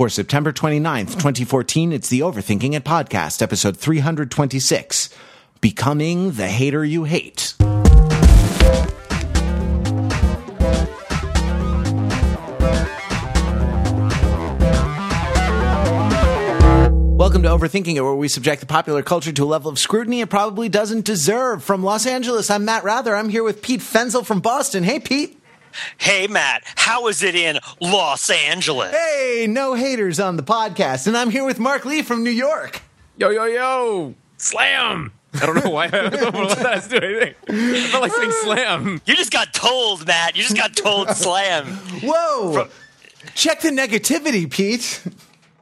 for September 29th, 2014. It's the Overthinking It podcast, episode 326 Becoming the Hater You Hate. Welcome to Overthinking It, where we subject the popular culture to a level of scrutiny it probably doesn't deserve. From Los Angeles, I'm Matt Wrather. I'm here with Pete Fenzel from Boston. Hey, Pete. Hey, Matt, how is it in Los Angeles? Hey, no haters on the podcast. And I'm here with Mark Lee from New York. Yo, yo, yo! Slam! I don't know why. I don't know what that has to do anything. I felt like saying slam. You just got told, Matt. You just got told slam. Whoa! Check the negativity, Pete.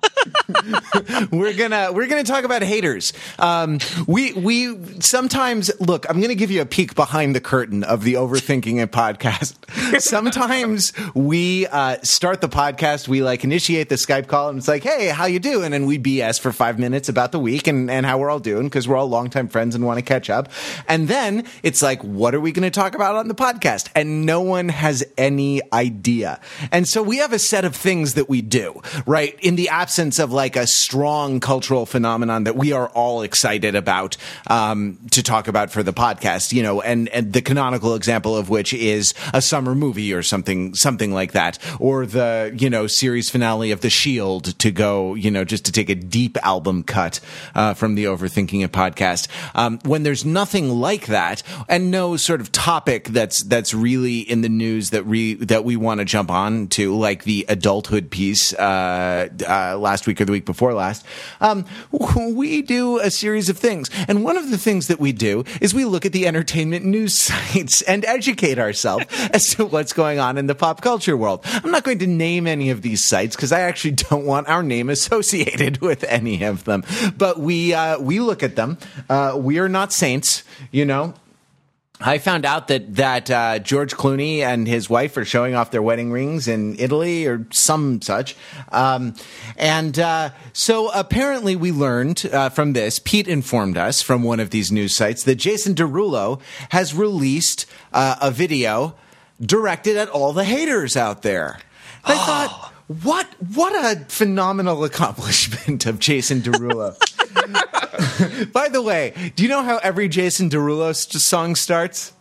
we're gonna we're gonna talk about haters. Um, we we sometimes look. I'm gonna give you a peek behind the curtain of the Overthinking It podcast. sometimes we uh, start the podcast. We like initiate the Skype call, and it's like, "Hey, how you doing?" And then we BS for five minutes about the week and and how we're all doing because we're all longtime friends and want to catch up. And then it's like, "What are we going to talk about on the podcast?" And no one has any idea. And so we have a set of things that we do right in the absence of like a strong cultural phenomenon that we are all excited about um, to talk about for the podcast. You know, and and the canonical example of which is a summer movie or something something like that, or the you know series finale of The Shield to go you know just to take a deep album cut uh, from the Overthinking It podcast. Um, when there's nothing like that and no sort of topic that's that's really in the news that we that we want to jump on to, like the adulthood piece uh, uh, last week or the week before last, um, we do a series of things. And one of the things that we do is we look at the entertainment news sites and educate ourselves as to what's going on in the pop culture world. I'm not going to name any of these sites because I actually don't want our name associated with any of them. But we uh, we look at them. Uh, we are not saints, you know. I found out that that uh, George Clooney and his wife are showing off their wedding rings in Italy or some such, um, and uh, so apparently we learned uh, from this. Pete informed us from one of these news sites that Jason Derulo has released uh, a video directed at all the haters out there. I oh. thought, what what a phenomenal accomplishment of Jason Derulo. By the way, do you know how every Jason Derulo song starts?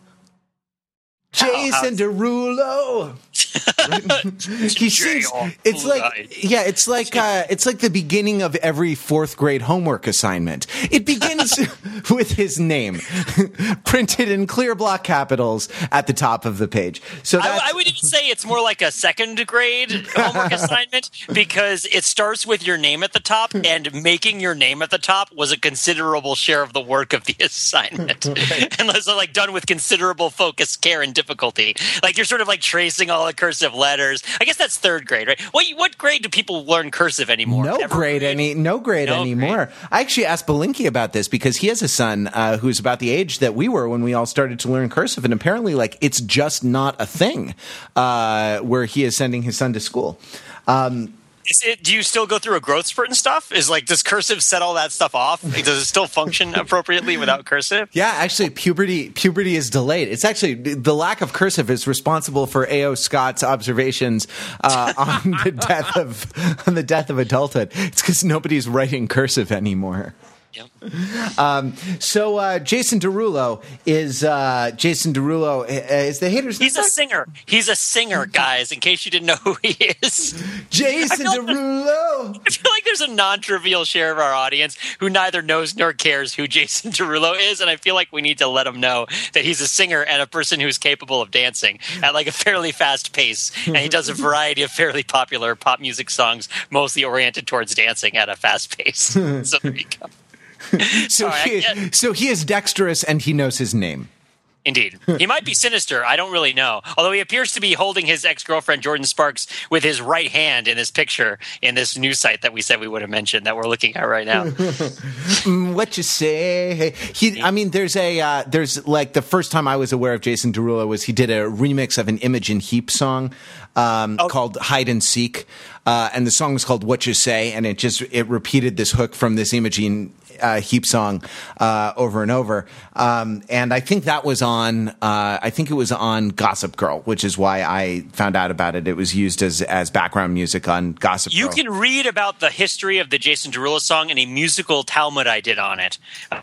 Jason Derulo. he sings. It's like yeah, it's like uh, it's like the beginning of every fourth grade homework assignment. It begins with his name printed in clear block capitals at the top of the page. So I, I, would even say it's more like a second grade homework assignment because it starts with your name at the top, and making your name at the top was a considerable share of the work of the assignment, so like done with considerable focus, care, and difficulty. Like you're sort of like tracing all the cursive letters. I guess that's third grade, right? What what grade do people learn cursive anymore? No Ever grade, grade any no grade no anymore. Grade. I actually asked Belinky about this because he has a son uh, who's about the age that we were when we all started to learn cursive, and apparently, like it's just not a thing uh, where he is sending his son to school. Um, it, do you still go through a growth spurt and stuff? Is like does cursive set all that stuff off? Does it still function appropriately without cursive? Yeah, actually, puberty puberty is delayed. It's actually the lack of cursive is responsible for A.O. Scott's observations uh, on the death of on the death of adulthood. It's because nobody's writing cursive anymore. Yep. Um, so uh, Jason Derulo is uh, Jason Derulo uh, is the haters. He's a singer. He's a singer, guys. In case you didn't know who he is, Jason I Derulo. Like I feel like there's a non-trivial share of our audience who neither knows nor cares who Jason Derulo is, and I feel like we need to let them know that he's a singer and a person who's capable of dancing at like a fairly fast pace, and he does a variety of fairly popular pop music songs, mostly oriented towards dancing at a fast pace. so there you go. so, he, so he is dexterous and he knows his name. Indeed. He might be sinister. I don't really know. Although he appears to be holding his ex girlfriend, Jordin Sparks, with his right hand in this picture in this news site that we said we would have mentioned that we're looking at right now. Mm, what you say? He, I mean, there's a, uh, there's like the first time I was aware of Jason Derulo was he did a remix of an Imogen Heap song um, oh. called Hide and Seek. Uh, and the song was called "What You Say," and it just it repeated this hook from this Imogen uh, Heap song uh, over and over. Um, and I think that was on. Uh, I think it was on Gossip Girl, which is why I found out about it. It was used as as background music on Gossip Girl. You Girl. can read about the history of the Jason Derulo song in a musical Talmud I did on it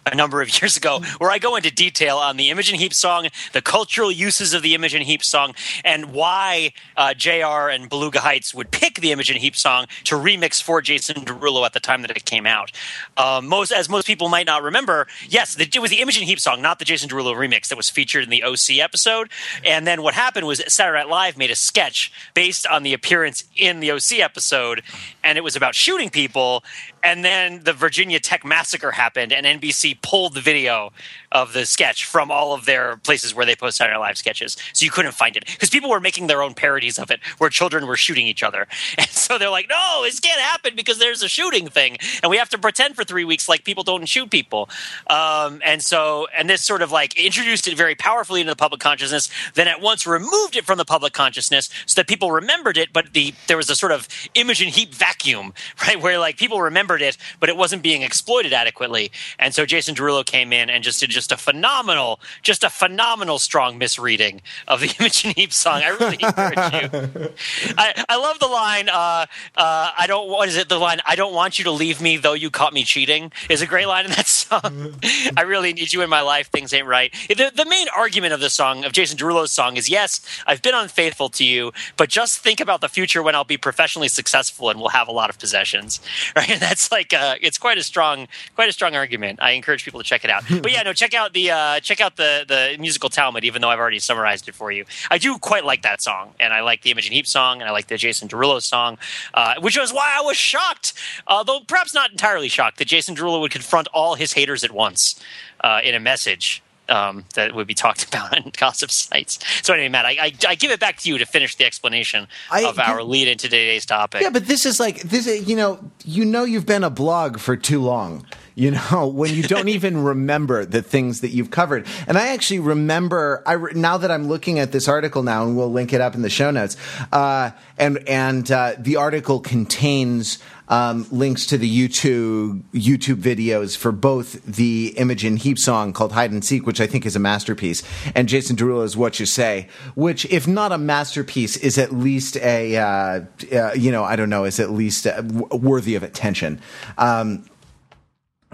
a number of years ago, where I go into detail on the Imogen Heap song, the cultural uses of the Imogen Heap song, and why uh, JR and Beluga Heights would pick the Imogen Heap song to remix for Jason Derulo at the time that it came out. Um, most, as most people might not remember, yes, the, it was the Imogen Heap song, not the Jason Derulo remix that was featured in the OC episode. And then what happened was Saturday Night Live made a sketch based on the appearance in the OC episode, and it was about shooting people. And then the Virginia Tech massacre happened, and NBC pulled the video of the sketch from all of their places where they post Saturday Live sketches, so you couldn't find it because people were making their own parodies of it, where children were shooting each other, and so they're like, "No, this can't happen because there's a shooting thing, and we have to pretend for three weeks like people don't shoot people." Um, and so, and this sort of like introduced it very powerfully into the public consciousness, then at once removed it from the public consciousness so that people remembered it, but the there was a sort of Imogen Heap vacuum, right, where like people remembered it, but it wasn't being exploited adequately, and so Jason Derulo came in and just did just a phenomenal, just a phenomenal strong misreading of the Imogen Heap song. I really encourage you. I, I love the line. Uh, uh, I don't. What is it? The line. I don't want you to leave me, though you caught me cheating. Is a great line in that song. I really need you in my life. Things ain't right. The, the main argument of the song, of Jason Derulo's song, is yes, I've been unfaithful to you, but just think about the future when I'll be professionally successful and we'll have a lot of possessions. Right? And that's like uh, it's quite a strong, quite a strong argument. I encourage people to check it out. but yeah, no, check out the uh, check out the the musical Talmud. Even though I've already summarized it for you, I do quite like that song, and I like the Imogen Heap song, and I like the Jason Derulo song, uh, which was why I was shocked, although perhaps not entirely shocked, that Jason Derulo would confront all his haters at once uh, in a message. Um, that would be talked about on gossip sites. So anyway, Matt, I, I, I give it back to you to finish the explanation I- of our lead into today's topic. Yeah, but this is like this. is- You know, you know, you've been a blog for too long. You know, when you don't even remember the things that you've covered. And I actually remember. I re- now that I'm looking at this article now, and we'll link it up in the show notes. Uh, and and uh, the article contains. Um, links to the YouTube YouTube videos for both the Imogen Heap song called "Hide and Seek," which I think is a masterpiece, and Jason Derulo's "What You Say," which, if not a masterpiece, is at least a uh, uh, you know I don't know is at least uh, worthy of attention. Um,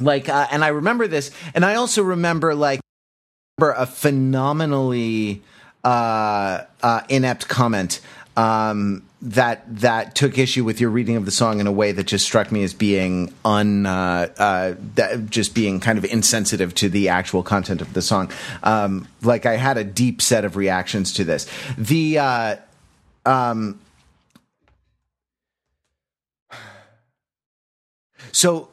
like, uh, and I remember this, and I also remember like remember a phenomenally uh, uh, inept comment um, that that took issue with your reading of the song in a way that just struck me as being un uh, uh, that, just being kind of insensitive to the actual content of the song. Um, like I had a deep set of reactions to this. The uh, um, so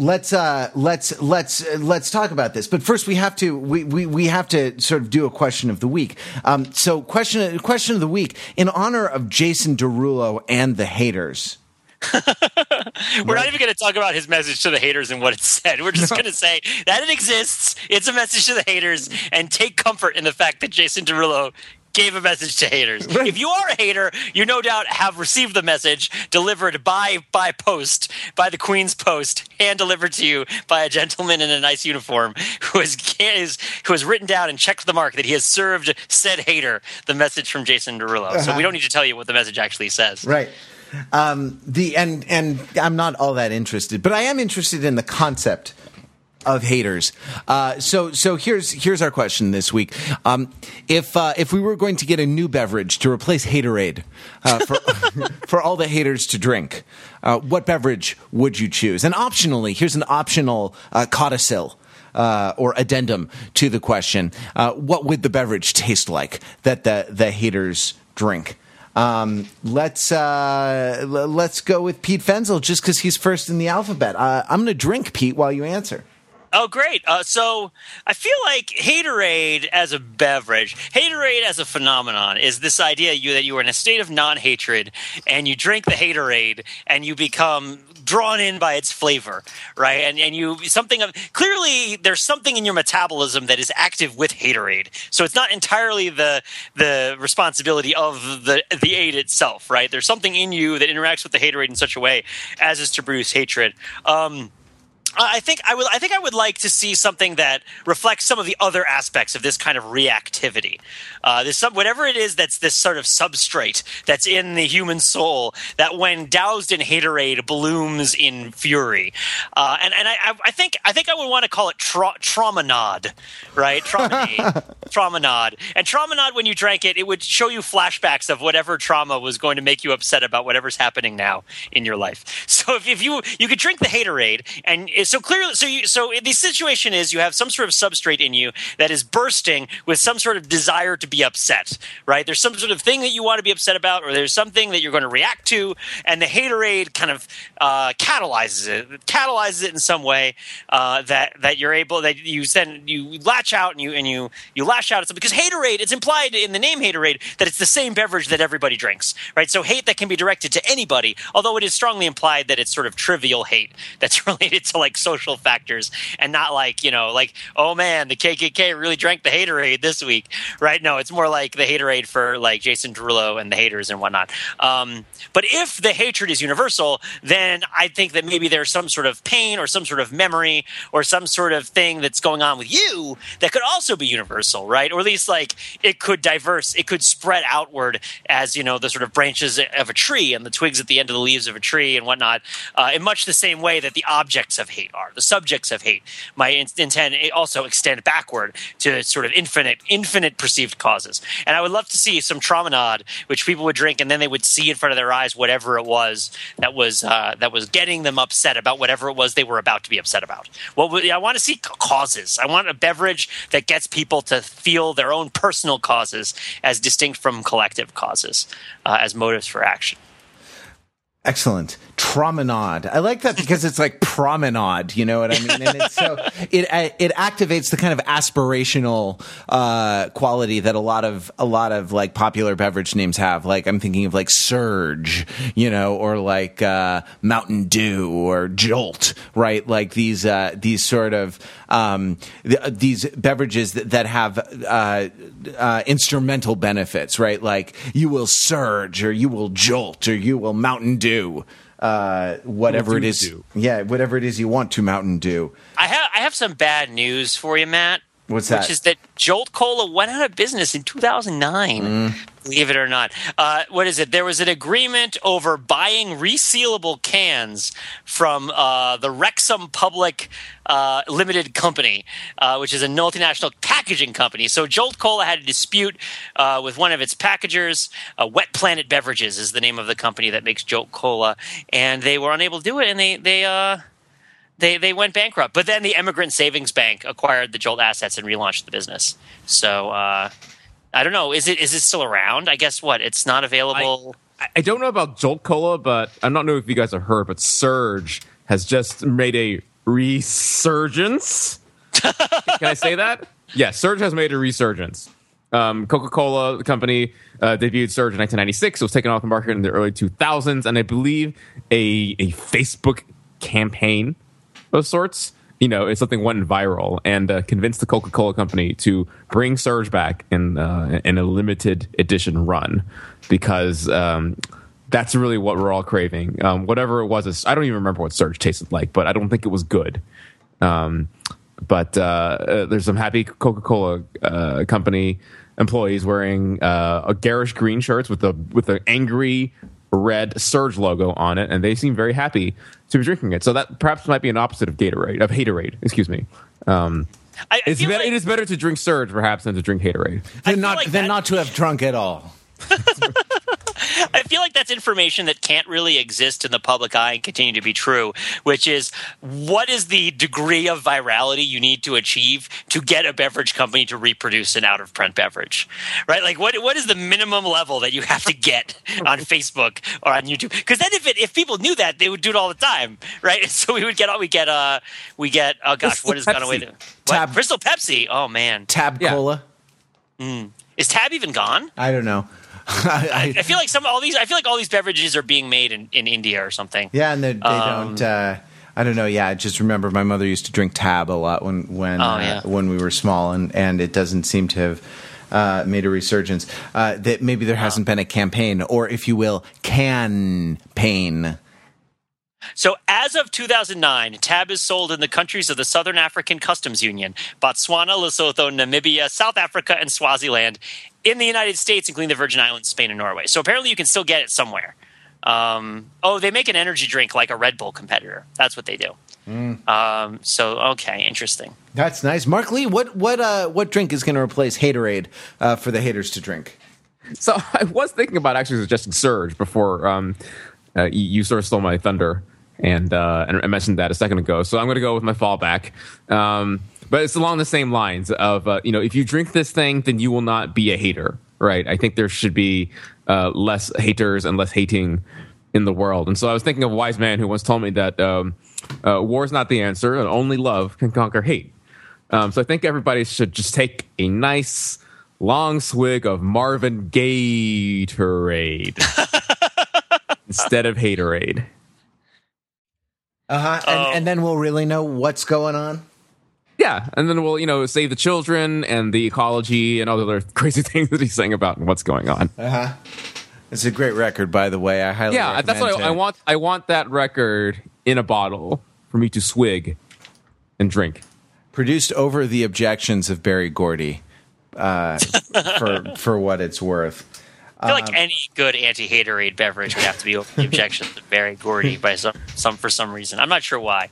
let's uh let's let's uh, let's talk about this. But first we have to we, we we have to sort of do a question of the week. Um so question question of the week. In honor of jason derulo and the haters. We're not even going to talk about his message to the haters and what it said. We're just going to say that it exists. It's a message to the haters, and take comfort in the fact that Jason Derulo gave a message to haters. If you are a hater, you no doubt have received the message delivered by by post, by the Queen's Post, hand delivered to you by a gentleman in a nice uniform who has is, who has written down and checked the mark that he has served said hater the message from Jason Derulo. So we don't need to tell you what the message actually says. right um the and and i'm not all that interested but i am interested in the concept of haters. Uh, so so here's here's our question this week. Um, if uh, if we were going to get a new beverage to replace Haterade uh, for for all the haters to drink, uh, what beverage would you choose? And optionally, here's an optional uh, codicil. Uh, or addendum to the question: What would the beverage taste like that the the haters drink? Um, let's uh, let's go with Pete Fenzel just because he's first in the alphabet. Uh, I'm going to drink Pete while you answer. Oh, great. Uh, so I feel like Haterade as a beverage, Haterade as a phenomenon, is this idea you, that you are in a state of non hatred and you drink the Haterade and you become drawn in by its flavor, right? And, and you, something of, clearly there's something in your metabolism that is active with Haterade. So it's not entirely the, the responsibility of the, the aid itself, right? There's something in you that interacts with the Haterade in such a way as is to produce hatred. Um, I think I would. I think I would like to see something that reflects some of the other aspects of this kind of reactivity. Uh, some whatever it is that's this sort of substrate that's in the human soul that, when doused in haterade, blooms in fury. Uh, and and I, I think I think I would want to call it tra- traumanod, right? Traumanade, and traumanod. When you drank it, it would show you flashbacks of whatever trauma was going to make you upset about whatever's happening now in your life. So if, if you you could drink the haterade and so clearly, so you, so the situation is you have some sort of substrate in you that is bursting with some sort of desire to be upset, right? There's some sort of thing that you want to be upset about, or there's something that you're going to react to, and the haterade kind of uh, catalyzes it, catalyzes it in some way uh, that that you're able that you then you latch out and you and you you lash out at something because haterade it's implied in the name haterade that it's the same beverage that everybody drinks, right? So hate that can be directed to anybody, although it is strongly implied that it's sort of trivial hate that's related to like social factors and not like you know like oh man the KKK really drank the haterade this week right? No it's more like the haterade for like Jason Derulo and the haters and whatnot. Um, but if the hatred is universal then I think that maybe there's some sort of pain or some sort of memory or some sort of thing that's going on with you that could also be universal right? Or at least like it could diverse it could spread outward as you know the sort of branches of a tree and the twigs at the end of the leaves of a tree and whatnot uh, in much the same way that the objects of hate are the subjects of hate. Might intent also extend backward to sort of infinite infinite perceived causes. And i would love to see some traumanod which people would drink and then they would see in front of their eyes whatever it was that was uh, that was getting them upset about whatever it was they were about to be upset about. What well, i want to see causes. I want a beverage that gets people to feel their own personal causes as distinct from collective causes uh, as motives for action Excellent. Promenade. I like that because it's like promenade, you know what I mean? And it's so it it activates the kind of aspirational uh, quality that a lot of a lot of like popular beverage names have. Like I'm thinking of like Surge, you know, or like uh, Mountain Dew or Jolt, right? Like these uh, these sort of um, th- these beverages that, that have uh, uh, instrumental benefits, right? Like you will surge or you will jolt or you will Mountain Dew do uh, whatever it is. Do. Yeah, whatever it is you want to Mountain Dew. I have I have some bad news for you, Matt. What's that? Which is that Jolt Cola went out of business in 2009. Mm. Believe it or not. Uh, what is it? There was an agreement over buying resealable cans from uh, the Rexam Public uh, Limited Company, uh, which is a multinational packaging company. So Jolt Cola had a dispute uh, with one of its packagers. Uh, Wet Planet Beverages is the name of the company that makes Jolt Cola, and they were unable to do it. And they they they they went bankrupt. But then the Emigrant Savings Bank acquired the Jolt assets and relaunched the business. So uh, I don't know. Is it is it still around? I guess what it's not available. I, I don't know about Jolt Cola, but I don't know if you guys have heard, but Surge has just made a resurgence. Can I say that? Yeah, Surge has made a resurgence. Um, Coca Cola, the company, uh, debuted Surge in 1996. It was taken off the market in the early 2000s, and I believe a, a Facebook campaign of sorts. You know, it's something went viral and uh, convinced the Coca Cola company to bring Surge back in uh, in a limited edition run because um, that's really what we're all craving. Um, whatever it was, I don't even remember what Surge tasted like, but I don't think it was good. Um, but uh, uh there's some happy Coca Cola uh, company employees wearing uh, a garish green shirts with the with an angry red Surge logo on it, and they seem very happy to be drinking it. So that perhaps might be an opposite of Gatorade, of Haterade. Excuse me. Um, I, I it's better, like, it is better to drink Surge perhaps than to drink Haterade. Than not like than not to have drunk at all. I feel like that's information that can't really exist in the public eye and continue to be true, which is what is the degree of virality you need to achieve to get a beverage company to reproduce an out of print beverage, right? Like what what is the minimum level that you have to get on Facebook or on YouTube? Because then if it, if people knew that, they would do it all the time, right? So we would get all we get uh we get oh gosh, Crystal what has Pepsi. gone away? To, Tab Crystal Pepsi. Oh man, Tab yeah. Cola. Mm. Is Tab even gone? I don't know. I, I, feel like some all these. I feel like all these beverages are being made in, in India or something. Yeah, and they, they um, don't. Uh, I don't know. Yeah, I just remember my mother used to drink Tab a lot when when oh, yeah. uh, when we were small, and and it doesn't seem to have. Uh, made a resurgence. Uh, that maybe there hasn't been a campaign, or if you will, campaign So, as of 2009, Tab is sold in the countries of the Southern African Customs Union Botswana, Lesotho, Namibia, South Africa, and Swaziland in the United States, including the Virgin Islands, Spain, and Norway. So, apparently, you can still get it somewhere. Um, oh, they make an energy drink like a Red Bull competitor. That's what they do. Mm. Um, so, okay, interesting. That's nice. Mark Lee, what what uh, what drink is going to replace Haterade uh, for the haters to drink? So I was thinking about actually suggesting Surge before um, uh, you, you, sort of stole my thunder and uh, and I mentioned that a second ago. So I'm going to go with my fallback. Um, but it's along the same lines of uh, you know if you drink this thing, then you will not be a hater, right? I think there should be uh, less haters and less hating in the world. And so I was thinking of a wise man who once told me that um, uh, war is not the answer, and only love can conquer hate. Um, so I think everybody should just take a nice long swig of Marvin Gatorade instead of Haterade. Uh-huh. And, um, and then we'll really know what's going on. Yeah, and then we'll you know save the children and the ecology and all the other crazy things that he's saying about and what's going on. Uh huh. It's a great record, by the way. I highly yeah. That's what I, I, want. I want that record in a bottle for me to swig and drink. Produced over the objections of Berry Gordy, uh, for for what it's worth. I feel like um, any good anti-haterade beverage would have to be over the objections of Berry Gordy by some some for some reason. I'm not sure why.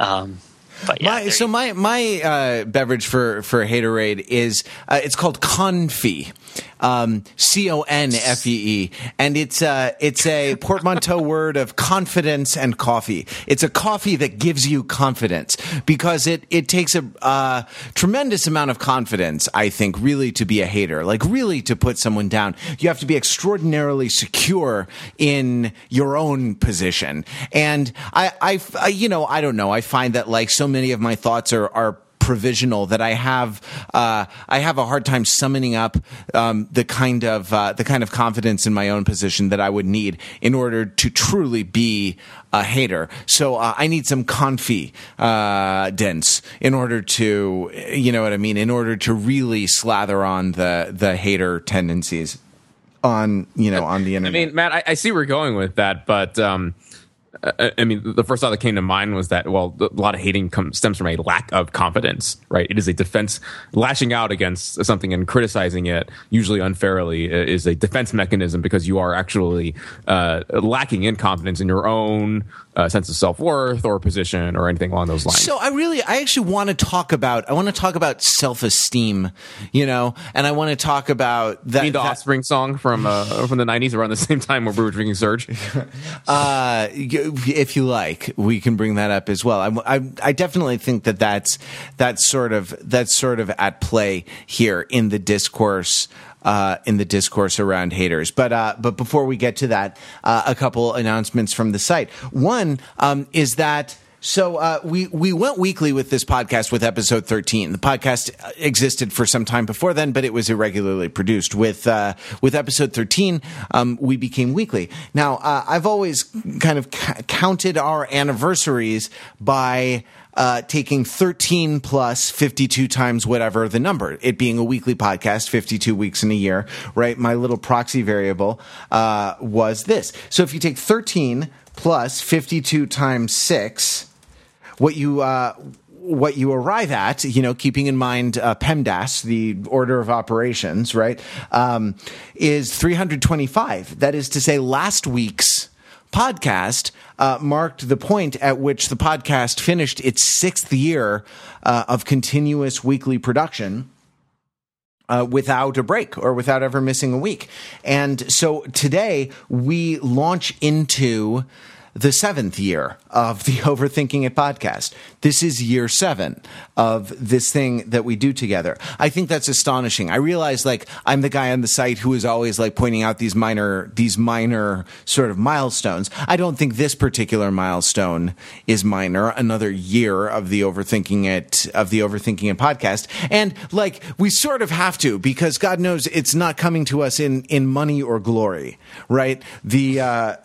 Um, but yeah, my, so my my uh, beverage for for haterade is uh, it's called Confee, um, C O N F E E, and it's uh, it's a portmanteau word of confidence and coffee. It's a coffee that gives you confidence because it it takes a uh, tremendous amount of confidence, I think, really to be a hater, like really to put someone down. You have to be extraordinarily secure in your own position, and I, I, I you know, I don't know. I find that like so many of my thoughts are are provisional that I have uh, I have a hard time summoning up um, the kind of uh, the kind of confidence in my own position that I would need in order to truly be a hater. So uh, I need some confidence uh, in order to you know what I mean in order to really slather on the the hater tendencies on you know on the internet. I mean, Matt, I, I see where you're going with that, but. Um, I mean, the first thought that came to mind was that, well, a lot of hating comes, stems from a lack of confidence, right? It is a defense, lashing out against something and criticizing it, usually unfairly, is a defense mechanism because you are actually uh, lacking in confidence in your own uh, sense of self worth or position or anything along those lines. So I really, I actually want to talk about, I want to talk about self esteem, you know, and I want to talk about that. You mean the that, Offspring song from uh, from the '90s around the same time where we were drinking Surge? uh, if you like, we can bring that up as well. I, I, I definitely think that that's that's sort of that's sort of at play here in the discourse. Uh, in the discourse around haters. But uh, but before we get to that, uh, a couple announcements from the site. One um, is that so uh, we we went weekly with this podcast with episode thirteen. The podcast existed for some time before then, but it was irregularly produced. With uh, with episode thirteen, um, we became weekly. Now uh, I've always kind of counted our anniversaries by. Uh, taking 13 plus 52 times whatever the number, it being a weekly podcast, 52 weeks in a year, right? My little proxy variable uh, was this. So if you take 13 plus 52 times 6, what you uh, what you arrive at, you know, keeping in mind uh, PEMDAS, the order of operations, right, um, is 325. That is to say, last week's podcast uh, marked the point at which the podcast finished its sixth year uh, of continuous weekly production. Uh, without a break or without ever missing a week. And so today we launch into the seventh year of the Overthinking It podcast. This is year seven of this thing that we do together. I think that's astonishing. I realize like I'm the guy on the site who is always like pointing out these minor, these minor sort of milestones. I don't think this particular milestone is minor. Another year of the Overthinking It, of the Overthinking It podcast. And like we sort of have to because God knows it's not coming to us in, in money or glory, right? The, uh,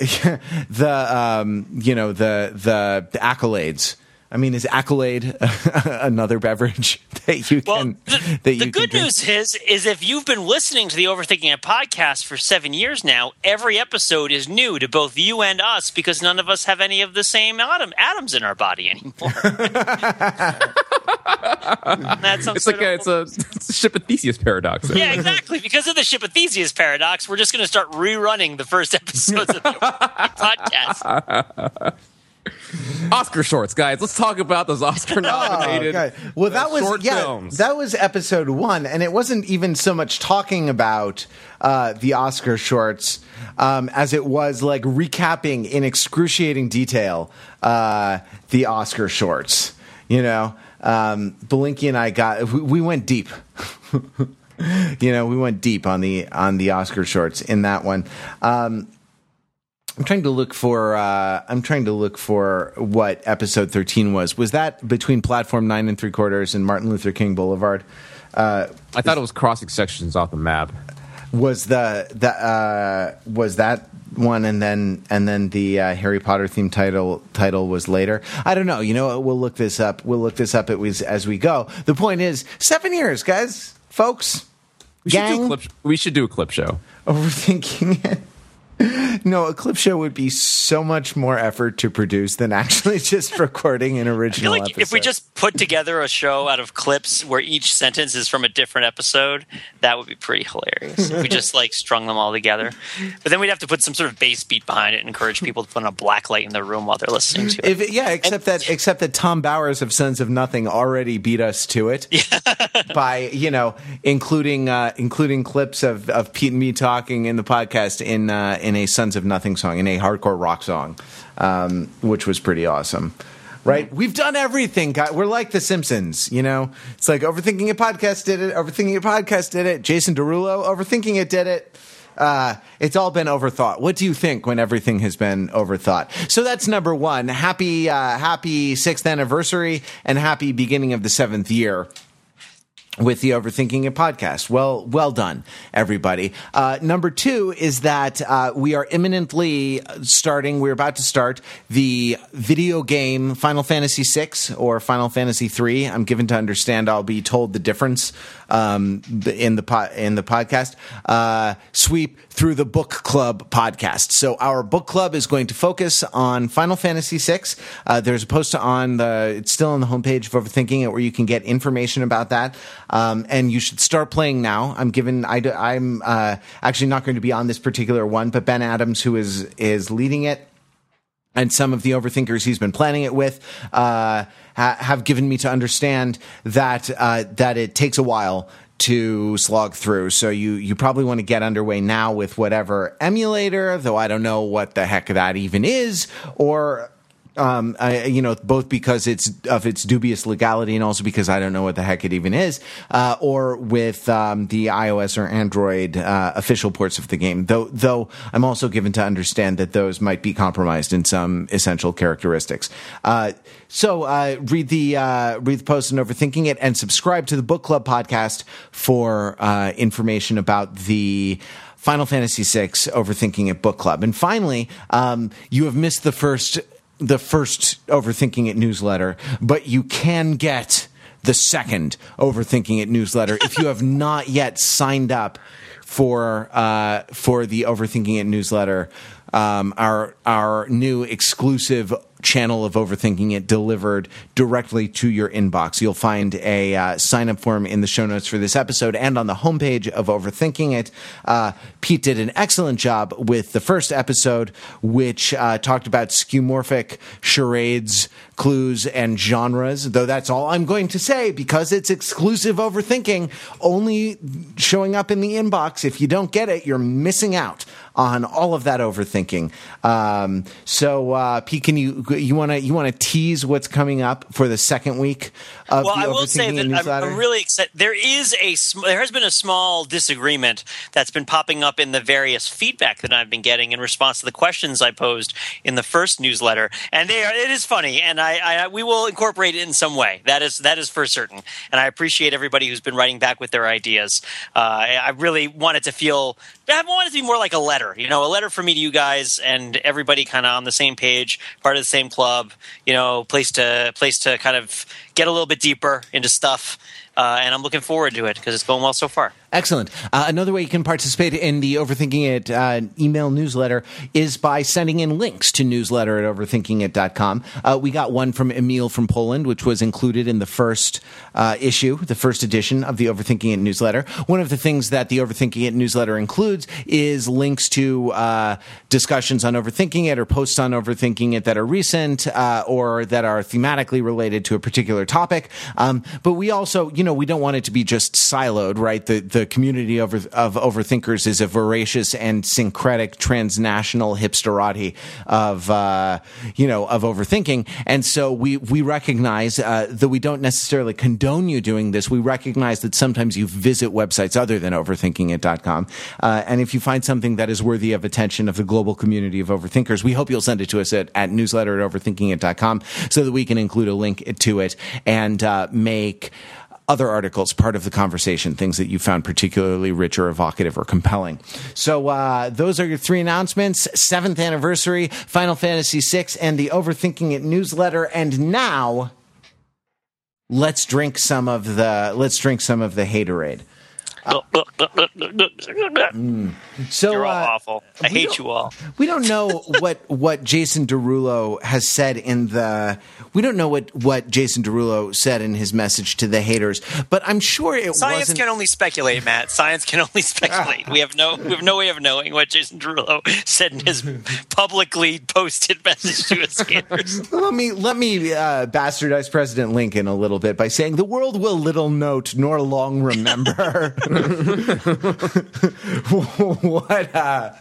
the, um, you know, the, the, the accolades I mean, is accolade another beverage that you Well, can? the, that you the good drink? news is, is if you've been listening to the Overthinking It podcast for seven years now, every episode is new to both you and us because none of us have any of the same atom, atoms in our body anymore. That's It's like a, it's a, it's a ship of Theseus paradox. yeah, exactly. Because of the ship of Theseus paradox, we're just going to start rerunning the first episodes of the podcast. Oscar shorts, guys. Let's talk about those Oscar Oh, nominated. God. Well, that was short yeah, films. that was episode one, and it wasn't even so much talking about uh, the Oscar shorts um, as it was like recapping in excruciating detail uh, the Oscar shorts. You know, um, Belinky and I got we, we went deep. you know, we went deep on the on the Oscar shorts in that one. Um, I'm trying to look for. Uh, I'm trying to look for what episode 13 was. Was that between platform nine and three quarters and Martin Luther King Boulevard? Uh, I thought it was crossing sections off the map. was the the uh, was that one and then and then the uh, Harry Potter theme title title was later. I don't know. You know, we'll look this up. We'll look this up as we, as we go. The point is, seven years, guys, folks. We should, do Gang? a clip, we should do a clip show. overthinking it. No, a clip show would be so much more effort to produce than actually just recording an I feel original like episode. if we just put together a show out of clips where each sentence is from a different episode, that would be pretty hilarious. if we just like strung them all together. But then we'd have to put some sort of bass beat behind it and encourage people to put on a black light in their room while they're listening to it. If, yeah, except that except that Tom Bowers of Sons of Nothing already beat us to it by you know including uh, including clips of, of Pete and me talking in the podcast in uh, in a Sons of Nothing song in a hardcore rock song, um, which was pretty awesome. Right, we've done everything. guy- We're like The Simpsons, you know. It's like overthinking it. Podcast did it. Overthinking it. Podcast did it. Jason Derulo, overthinking it, did it. Uh, it's all been overthought. What do you think when everything has been overthought? So that's number one. Happy, uh, happy sixth anniversary and happy beginning of the seventh year with the Overthinking It podcast. Well, well done, everybody. Uh, number two is that uh, we are imminently starting. We're about to start the video game Final Fantasy VI or Final Fantasy III. I'm given to understand. I'll be told the difference um, in the po- in the podcast. Uh, sweep through the book club podcast. So our book club is going to focus on Final Fantasy VI. Uh, there's a post on the. It's still on the homepage of Overthinking It where you can get information about that. Um, and you should start playing now. I'm given. I, am uh, actually not going to be on this particular one, but Ben Adams, who is is leading it and some of the overthinkers he's been planning it with uh, ha- have given me to understand that uh, that it takes a while to slog through. So you you probably want to get underway now with whatever emulator, though I don't know what the heck that even is, or um, I, you know, both because it's of its dubious legality and also because I don't know what the heck it even is, uh, or with um, the iOS or Android uh, official ports of the game. Though, though I'm also given to understand that those might be compromised in some essential characteristics. Uh, so uh, read the uh, read the post and overthinking it, and subscribe to the Book Club podcast for uh, information about the. Final Fantasy VI Overthinking It Book Club. And finally, um, you have missed the first the first Overthinking It newsletter, but you can get the second Overthinking It newsletter if you have not yet signed up for uh, for the Overthinking It newsletter. Um, our our new exclusive channel of overthinking it delivered directly to your inbox. You'll find a uh, sign up form in the show notes for this episode and on the homepage of Overthinking It. Uh, Pete did an excellent job with the first episode, which uh, talked about skeuomorphic charades, clues, and genres. Though that's all I'm going to say because it's exclusive overthinking, only showing up in the inbox. If you don't get it, you're missing out on all of that overthinking. Um, so, uh, Pete, can you you want to you want to tease what's coming up for the second week of the well, the I will say that I'm, newsletter? I'm really excited. There is a sm- there has been a small disagreement that's been popping up in the various feedback that I've been getting in response to the questions I posed in the first newsletter, and they are, it is funny, and I, I we will incorporate it in some way. That is that is for certain, and I appreciate everybody who's been writing back with their ideas. Uh, I really wanted to feel I want it to be more like a letter, you know, a letter from me to you guys and everybody kind of on the same page, part of the same club, you know, place to place to kind of get a little bit deeper into stuff. Uh, and I'm looking forward to it because it's going well so far. Excellent. Uh, another way you can participate in the Overthinking It uh, email newsletter is by sending in links to newsletter at overthinkingit.com. Uh, we got one from Emil from Poland, which was included in the first uh, issue, the first edition of the Overthinking It newsletter. One of the things that the Overthinking It newsletter includes is links to uh, discussions on Overthinking It or posts on Overthinking It that are recent uh, or that are thematically related to a particular topic. Um, but we also, you know, we don't want it to be just siloed, right? The, the community of, of overthinkers is a voracious and syncretic transnational hipsterati of, uh, you know, of overthinking. And so we, we recognize uh, that we don't necessarily condone you doing this. We recognize that sometimes you visit websites other than overthinkingit.com. Uh, and if you find something that is worthy of attention of the global community of overthinkers, we hope you'll send it to us at, at newsletter at overthinkingit.com so that we can include a link to it and uh, make other articles part of the conversation, things that you found particularly rich or evocative or compelling. So uh, those are your three announcements: seventh anniversary, Final Fantasy VI, and the Overthinking It newsletter. And now, let's drink some of the let's drink some of the haterade. So You're all uh, awful. I hate you all. We don't know what what Jason Derulo has said in the. We don't know what what Jason Derulo said in his message to the haters, but I'm sure it Science wasn't. can only speculate, Matt. Science can only speculate. we have no we have no way of knowing what Jason Derulo said in his publicly posted message to his haters. let me let me uh, bastardize President Lincoln a little bit by saying the world will little note nor long remember what uh,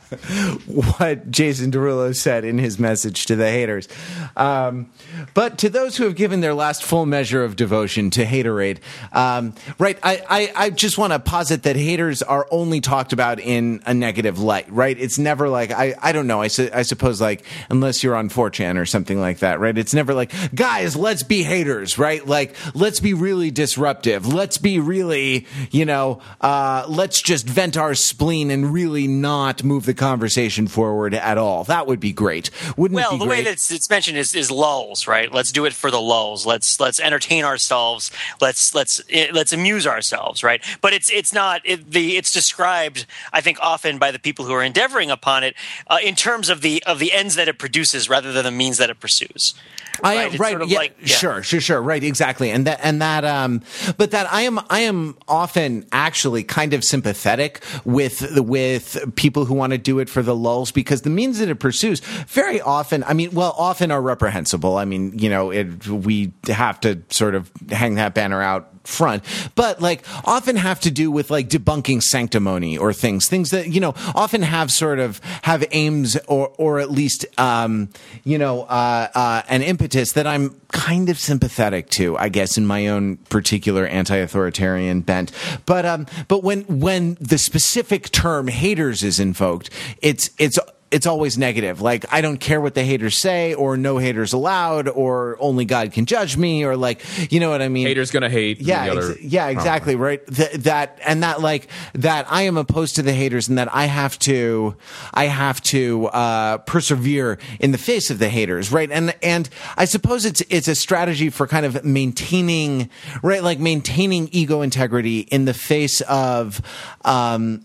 what Jason Derulo said in his message to the haters. Um, but to those who have given their last full measure of devotion to haterade, um, right? I, I, I just want to posit that haters are only talked about in a negative light, right? It's never like I, I don't know. I, su- I suppose like unless you're on 4chan or something like that, right? It's never like guys, let's be haters, right? Like let's be really disruptive. Let's be really, you know, uh, let's just vent our spleen and really not move the conversation forward at all. That would be great, wouldn't it Well, the great? way that it's, it's mentioned is, is lulz, right? Let's do it for the lulls. Let's let's entertain ourselves. Let's let's eh, let's amuse ourselves, right? But it's it's not it, the it's described, I think, often by the people who are endeavoring upon it uh, in terms of the of the ends that it produces rather than the means that it pursues. I right? am right. sort of yeah, like- yeah. sure, sure, sure. Right, exactly. And that and that um but that I am I am often actually kind of sympathetic with with people who want to do it for the lulz because the means that it pursues very often I mean well often are reprehensible. I mean, you know, it we have to sort of hang that banner out front but like often have to do with like debunking sanctimony or things things that you know often have sort of have aims or or at least um you know uh uh an impetus that i'm kind of sympathetic to i guess in my own particular anti-authoritarian bent. But um but when when the specific term haters is invoked it's it's it's always negative. Like, I don't care what the haters say, or no haters allowed, or only God can judge me, or like, you know what I mean? Haters gonna hate. Yeah, other- ex- yeah, exactly, right. Th- that and that, like that, I am opposed to the haters, and that I have to, I have to uh, persevere in the face of the haters, right? And and I suppose it's it's a strategy for kind of maintaining, right, like maintaining ego integrity in the face of. Um,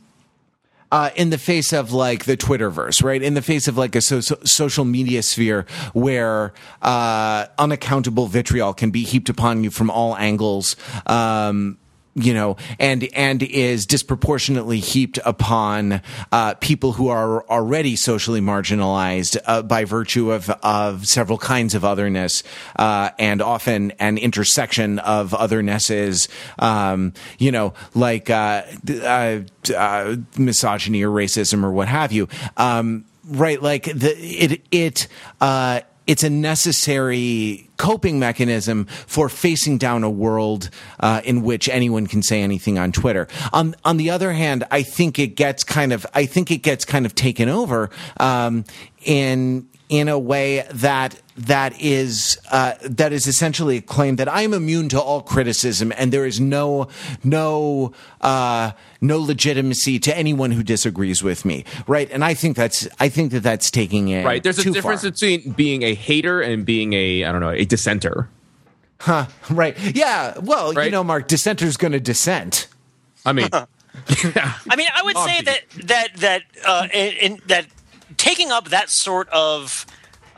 uh, in the face of like the Twitterverse, right? In the face of like a so- so- social media sphere where uh, unaccountable vitriol can be heaped upon you from all angles. Um, you know, and and is disproportionately heaped upon uh, people who are already socially marginalized uh, by virtue of of several kinds of otherness, uh, and often an intersection of othernesses. Um, you know, like uh, uh, uh, misogyny or racism or what have you. Um, right, like the it it. It's a necessary coping mechanism for facing down a world uh, in which anyone can say anything on Twitter. On on the other hand, I think it gets kind of I think it gets kind of taken over um, in in a way that that is uh, that is essentially a claim that I am immune to all criticism and there is no no uh, no legitimacy to anyone who disagrees with me, right? And I think that's I think that that's taking it right. There's a difference far. between being a hater and being a I don't know a dissenter. Huh, right. Yeah. Well, Right? you know, Mark, dissenter's going to dissent. I mean, I mean, I would say that that that uh, in, in, that taking up that sort of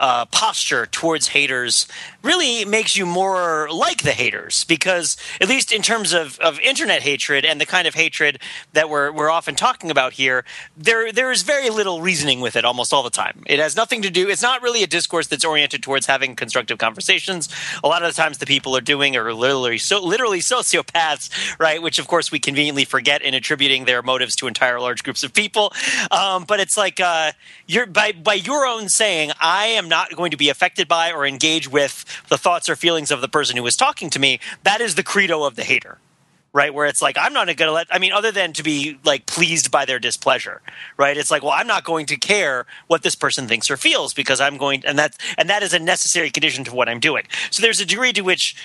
uh, posture towards haters really makes you more like the haters because at least in terms of, of internet hatred and the kind of hatred that we're, we're often talking about here there there is very little reasoning with it almost all the time. It has nothing to do it's not really a discourse that's oriented towards having constructive conversations. A lot of the times the people are doing are literally so literally sociopaths right? Which of course we conveniently forget in attributing their motives to entire large groups of people. Um, but it's like uh, you're by by your own saying i am not going to be affected by or engage with the thoughts or feelings of the person who is talking to me that is the credo of the hater right? Where it's like i'm not going to let i mean other than to be like pleased by their displeasure right? It's like well i'm not going to care what this person thinks or feels because i'm going and that and that is a necessary condition to what i'm doing. So there's a degree to which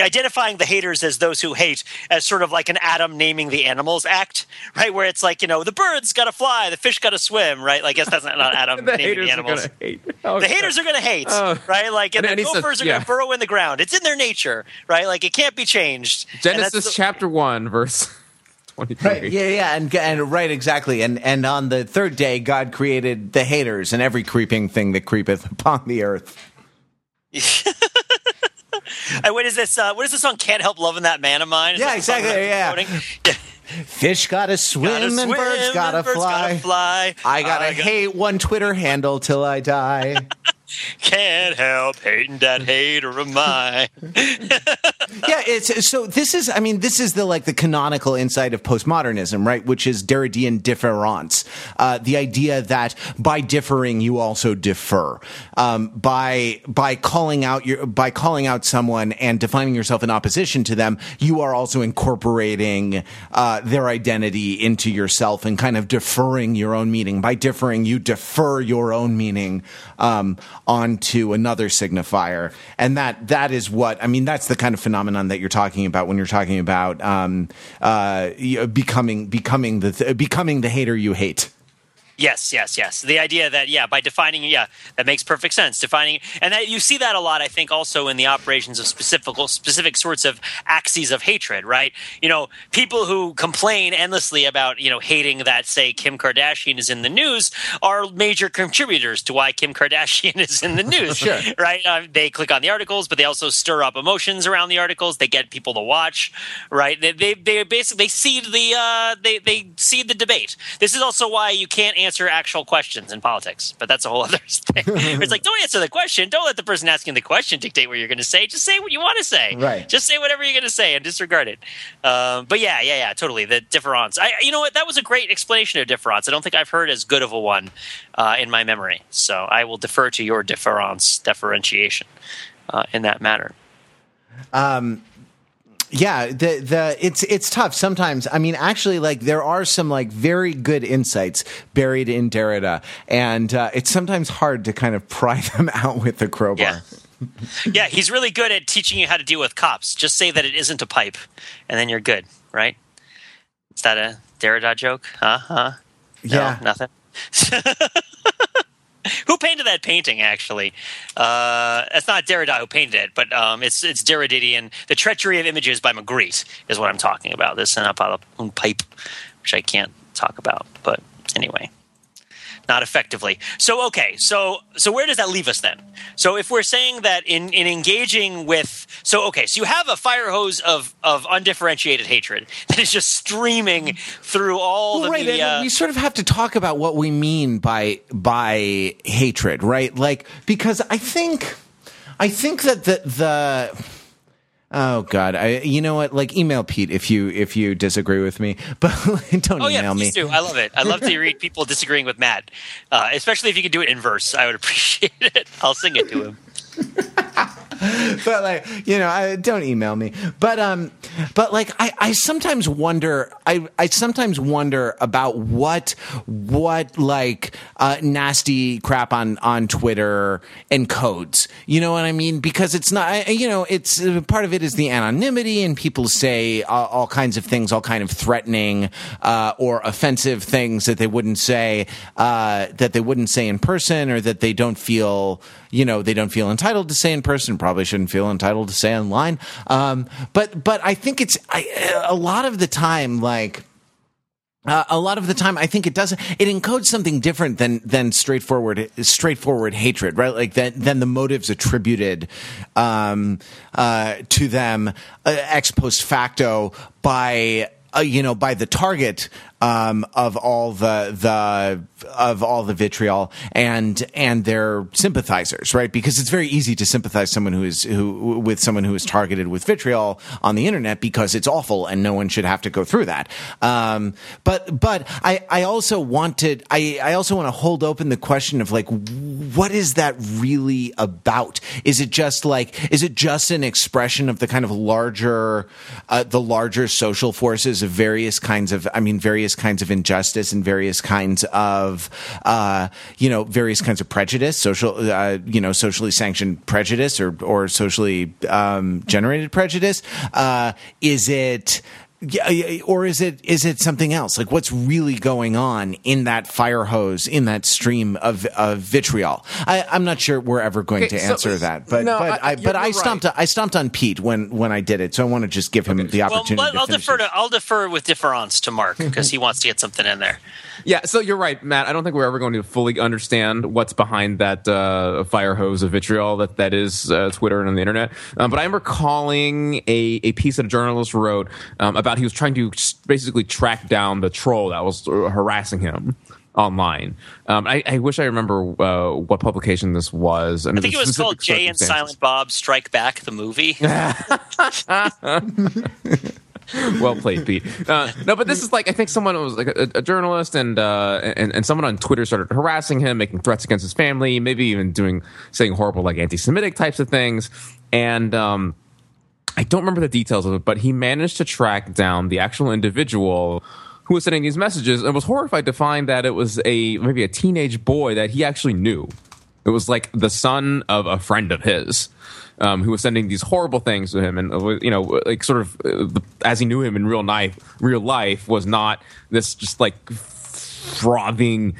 identifying the haters as those who hate as sort of like an Adam naming the animals act, right? Where it's like, you know, the bird's got to fly, the fish got to swim, right? Like, I guess that's not, not Adam the naming haters the are animals. gonna hate. Oh, The God. haters are going to hate, Oh. right? Like, and, And- and the he says- gophers are yeah. going to burrow in the ground. It's in their nature, right? Like, it can't be changed. Genesis the- chapter one, verse twenty-three. Right. Yeah, yeah, and and right, exactly. And and on the third day, God created the haters and every creeping thing that creepeth upon the earth. What is this? Uh, what is this song? Can't help loving that man of mine. Is Yeah, that the song exactly, yeah. yeah. Fish gotta swim, Gotta and birds gotta and birds fly. gotta fly. I gotta got- hate one Twitter handle till I die. Can't help hating that hater of mine. yeah, it's so. This is, I mean, this is the like the canonical insight of postmodernism, right? Which is Derridean difference, uh, the idea that by differing you also differ. Um, by by calling out your by calling out someone and defining yourself in opposition to them, you are also incorporating uh, their identity into yourself and kind of deferring your own meaning. By differing, you defer your own meaning um, onto another signifier, and that that is what I mean. That's the kind of phenomenon that you're talking about when you're talking about um, uh, becoming becoming the th- becoming the hater you hate. Yes, yes, yes. The idea that yeah, by defining yeah, that makes perfect sense. Defining and that you see that a lot, I think, also in the operations of specific specific sorts of axes of hatred, right? You know, people who complain endlessly about you know hating that say Kim Kardashian is in the news are major contributors to why Kim Kardashian is in the news, Sure. right? Uh, they click on the articles, but they also stir up emotions around the articles. They get people to watch, right? They they, they basically they seed the uh, they they seed the debate. This is also why you can't answer actual questions in politics, but that's a whole other thing. it's like don't answer the question. Don't let the person asking the question dictate what you're going to say. Just say what you want to say. Right. Just say whatever you're going to say and disregard it. Um, but yeah, yeah, yeah, totally. The difference. I, you know what? That was a great explanation of difference. I don't think I've heard as good of a one uh, in my memory. So I will defer to your difference, differentiation uh, in that matter. Yeah, the the it's it's tough sometimes. I mean, actually, like there are some like very good insights buried in Derrida, and uh, it's sometimes hard to kind of pry them out with the crowbar. Yeah. yeah, he's really good at teaching you how to deal with cops. Just say that it isn't a pipe, and then you're good, right? Is that a Derrida joke? Huh? Huh? No, Yeah. nothing. who painted that painting? Actually, uh, it's not Derrida who painted it, but um, it's it's Derridian. The Treachery of Images by Magritte is what I'm talking about. This and pipe, which I can't talk about, but anyway not effectively. So okay, so so where does that leave us then? So if we're saying that in in engaging with so okay, so you have a fire hose of of undifferentiated hatred that is just streaming through all Well, the right, media. and we sort of have to talk about what we mean by by hatred, right? Like because I think I think that the the oh god, I you know what? Like email Pete if you if you disagree with me, but don't Oh yeah, email me. do. I love it. I love to read people disagreeing with Matt, uh, especially if you can do it in verse. I would appreciate it. I'll sing it to him. but like you know, I don't email me. But um, but like I, I sometimes wonder. I I sometimes wonder about what what like uh, nasty crap on on Twitter encodes. You know what I mean? Because it's not. You know, it's uh, part of it is the anonymity, and people say all, all kinds of things, all kind of threatening uh, or offensive things that they wouldn't say uh, that they wouldn't say in person, or that they don't feel you know they don't feel entitled to say in person probably shouldn't feel entitled to say online um, but but i think it's I, a lot of the time like uh, a lot of the time, I think it doesn't. It encodes something different than than straightforward straightforward hatred, right? Like that than the motives attributed um, uh, to them uh, ex post facto by uh, you know by the target um, of all the the of all the vitriol and and their sympathizers, right? Because it's very easy to sympathize someone who is who with someone who is targeted with vitriol on the internet because it's awful and no one should have to go through that. Um, but but I I also wanted I I also want to hold open the question of like what is that really about? Is it just like is it just an expression of the kind of larger uh, the larger social forces of various kinds of I mean various kinds of injustice and various kinds of uh, you know various kinds of prejudice, social uh, you know socially sanctioned prejudice or or socially um, generated prejudice. Uh, is it? Yeah, or is it is it something else? Like what's really going on in that fire hose, in that stream of, of vitriol? I, am not sure we're ever going Okay, to so- answer that, but no, but I- I, but you're I right. stomped I stomped on Pete when when I did it, so I want to just give him the Well, opportunity. let- to I'll defer it. to I'll defer with deference to Mark because he wants to get something in there. Yeah, so you're right, Matt. I don't think we're ever going to fully understand what's behind that uh, fire hose of vitriol that that is uh, Twitter and on the internet. Um, but I'm recalling a, a piece that a journalist wrote um, about he was trying to basically track down the troll that was uh, harassing him online. Um, I, I wish I remember uh, what publication this was. And I think it was called Jay and Silent Bob Strike Back the movie. well played, Pete. Uh, no, but this is like I think someone was like a, a journalist and, uh, and and someone on Twitter started harassing him, making threats against his family, maybe even doing saying horrible like anti-Semitic types of things, and. Um, I don't remember the details of it, but he managed to track down the actual individual who was sending these messages and was horrified to find that it was a maybe a teenage boy that he actually knew. It was like the son of a friend of his. Um, who was sending these horrible things to him, and uh, you know, like sort of uh, as he knew him in real life, real life was not this just like frothing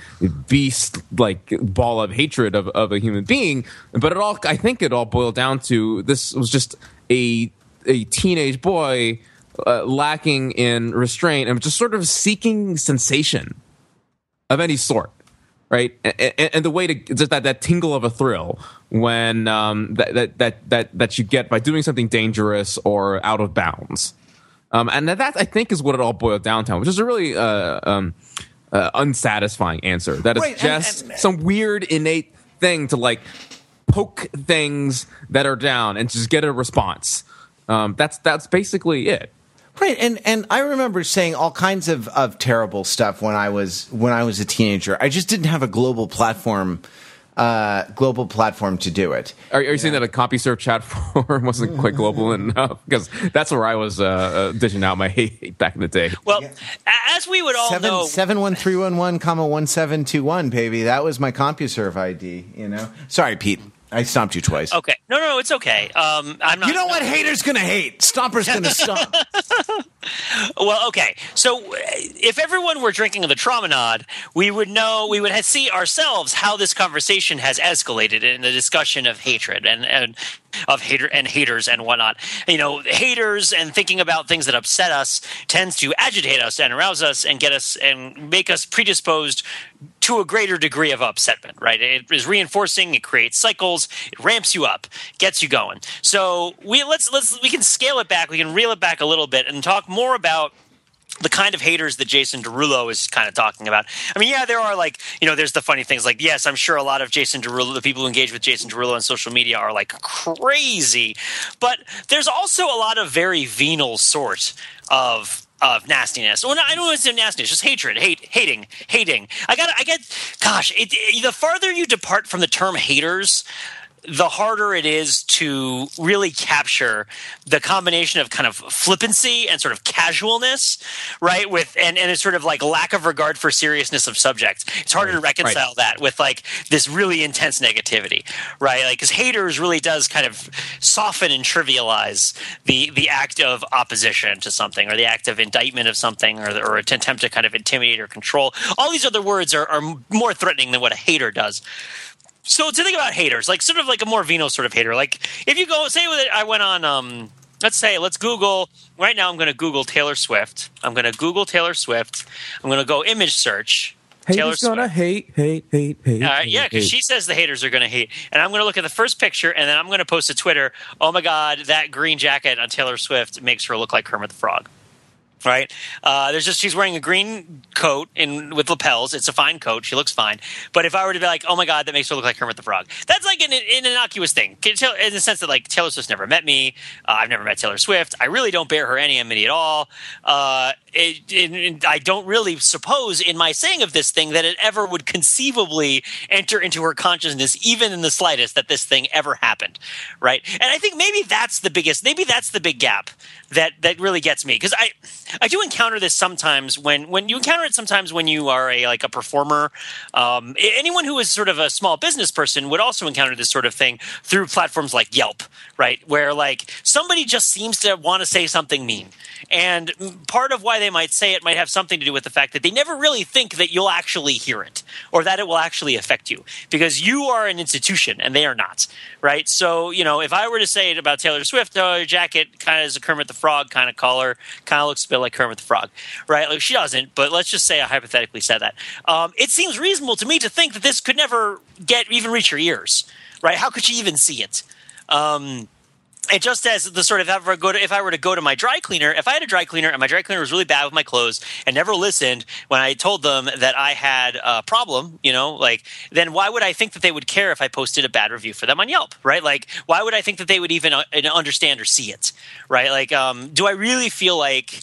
beast like ball of hatred of, of a human being. But it all i think it all boiled down to this was just a a teenage boy uh, lacking in restraint and just sort of seeking sensation of any sort right? And, and the way to just that, that tingle of a thrill when um, that, that that that that you get by doing something dangerous or out of bounds um, and that, that I think is what it all boiled down to, which is a really uh, um, uh, unsatisfying answer. That is Right, and- just and- some weird innate thing to like poke things that are down and just get a response. Um, that's that's basically it. Right, and and I remember saying all kinds of, of terrible stuff when I was when I was a teenager. I just didn't have a global platform, uh, global platform to do it. Are, are you saying that a CompuServe chat forum wasn't quite global enough? Because that's where I was uh, uh, dishing out my hate back in the day. Well, a- as we would all Seven know, seven one three one one comma one seven two one, baby. That was my CompuServe ID. You know. Sorry, Pete. I stomped you twice. okay, no, no, no, it's okay. Um, I'm not. You know what? Haters gonna hate. Stompers gonna stomp. Well, okay. So, uh, if everyone were drinking of the Traumanod, we would know, we would see ourselves how this conversation has escalated in the discussion of hatred and, and of hater and haters and whatnot. You know, haters and thinking about things that upset us tends to agitate us and arouse us and get us and make us predisposed to a greater degree of upsetment, right? It is reinforcing, it creates cycles, it ramps you up, gets you going. So we let's let's we can scale it back, we can reel it back a little bit and talk more about the kind of haters that Jason Derulo is kind of talking about. I mean, yeah, there are like, you know, there's the funny things like, yes, I'm sure a lot of Jason Derulo, the people who engage with Jason Derulo on social media are like crazy, but there's also a lot of very venal sort of of nastiness. Well, I don't want to say nastiness, just hatred, hate, hating, hating. I got, I get, gosh, it, it- the farther you depart from the term haters, the harder it is to really capture the combination of kind of flippancy and sort of casualness, right? With and and it's sort of like lack of regard for seriousness of subject. It's harder to reconcile right. that with like this really intense negativity, right? Like because haters really does kind of soften and trivialize the the act of opposition to something or the act of indictment of something or or attempt to kind of intimidate or control. All these other words are, are more threatening than what a hater does so to think about haters, like sort of like a more venal sort of hater. Like if you go say with it, I went on. Um, let's say let's Google right now. I'm going to Google Taylor Swift. I'm going to Google Taylor Swift. I'm going to go image search. Haters gonna hate, hate, hate, hate. Uh, yeah, because she says the haters are gonna hate, and I'm gonna look at the first picture, and then I'm gonna post to Twitter. Oh my God, that green jacket on Taylor Swift makes her look like Kermit the Frog right? Uh, there's just she's wearing a green coat in with lapels. It's a fine coat. She looks fine. But if I were to be like, oh my god, that makes her look like Kermit the Frog, that's like an, an innocuous thing in the sense that like Taylor Swift's never met me. Uh, I've never met Taylor Swift. I really don't bear her any enmity at all. Uh, it, it, I don't really suppose in my saying of this thing that it ever would conceivably enter into her consciousness, even in the slightest, that this thing ever happened, right? And I think maybe that's the biggest, maybe that's the big gap that that really gets me because I I do encounter this sometimes when when you encounter it sometimes when you are a like a performer. Um, anyone who is sort of a small business person would also encounter this sort of thing through platforms like Yelp, right? Where like somebody just seems to want to say something mean, and part of why they might say it might have something to do with the fact that they never really think that you'll actually hear it or that it will actually affect you because you are an institution and they are not, right? So you know if I were to say it about Taylor Swift, oh, your jacket kind of is a Kermit the Frog kind of collar, kind of looks a bit like Kermit the Frog, right? Like she doesn't, but let's just say I hypothetically said that. Um, it seems reasonable to me to think that this could never get even reach your ears, right? How could she even see it? Um, it just as the sort of if I, go to, if I were to go to my dry cleaner, if I had a dry cleaner and my dry cleaner was really bad with my clothes and never listened when I told them that I had a problem, you know, like then why would I think that they would care if I posted a bad review for them on Yelp, right? Like why would I think that they would even uh, understand or see it, right? Like, um, do I really feel like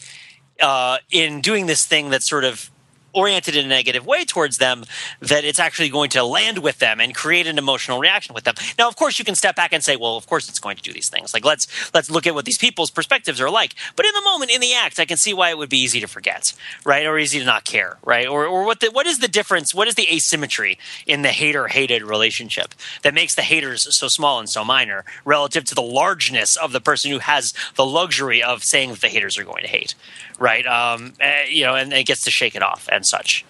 uh, in doing this thing that's sort of oriented in a negative way towards them that it's actually going to land with them and create an emotional reaction with them. Now of course you can step back and say well of course it's going to do these things. Like let's let's look at what these people's perspectives are like. But in the moment in the act i can see why it would be easy to forget right? Or easy to not care right? Or, or what the, what is the difference what is the asymmetry in the hater hated relationship that makes the haters so small and so minor relative to the largeness of the person who has the luxury of saying that the haters are going to hate right? Um, uh, you know, and it gets to shake it off. And such.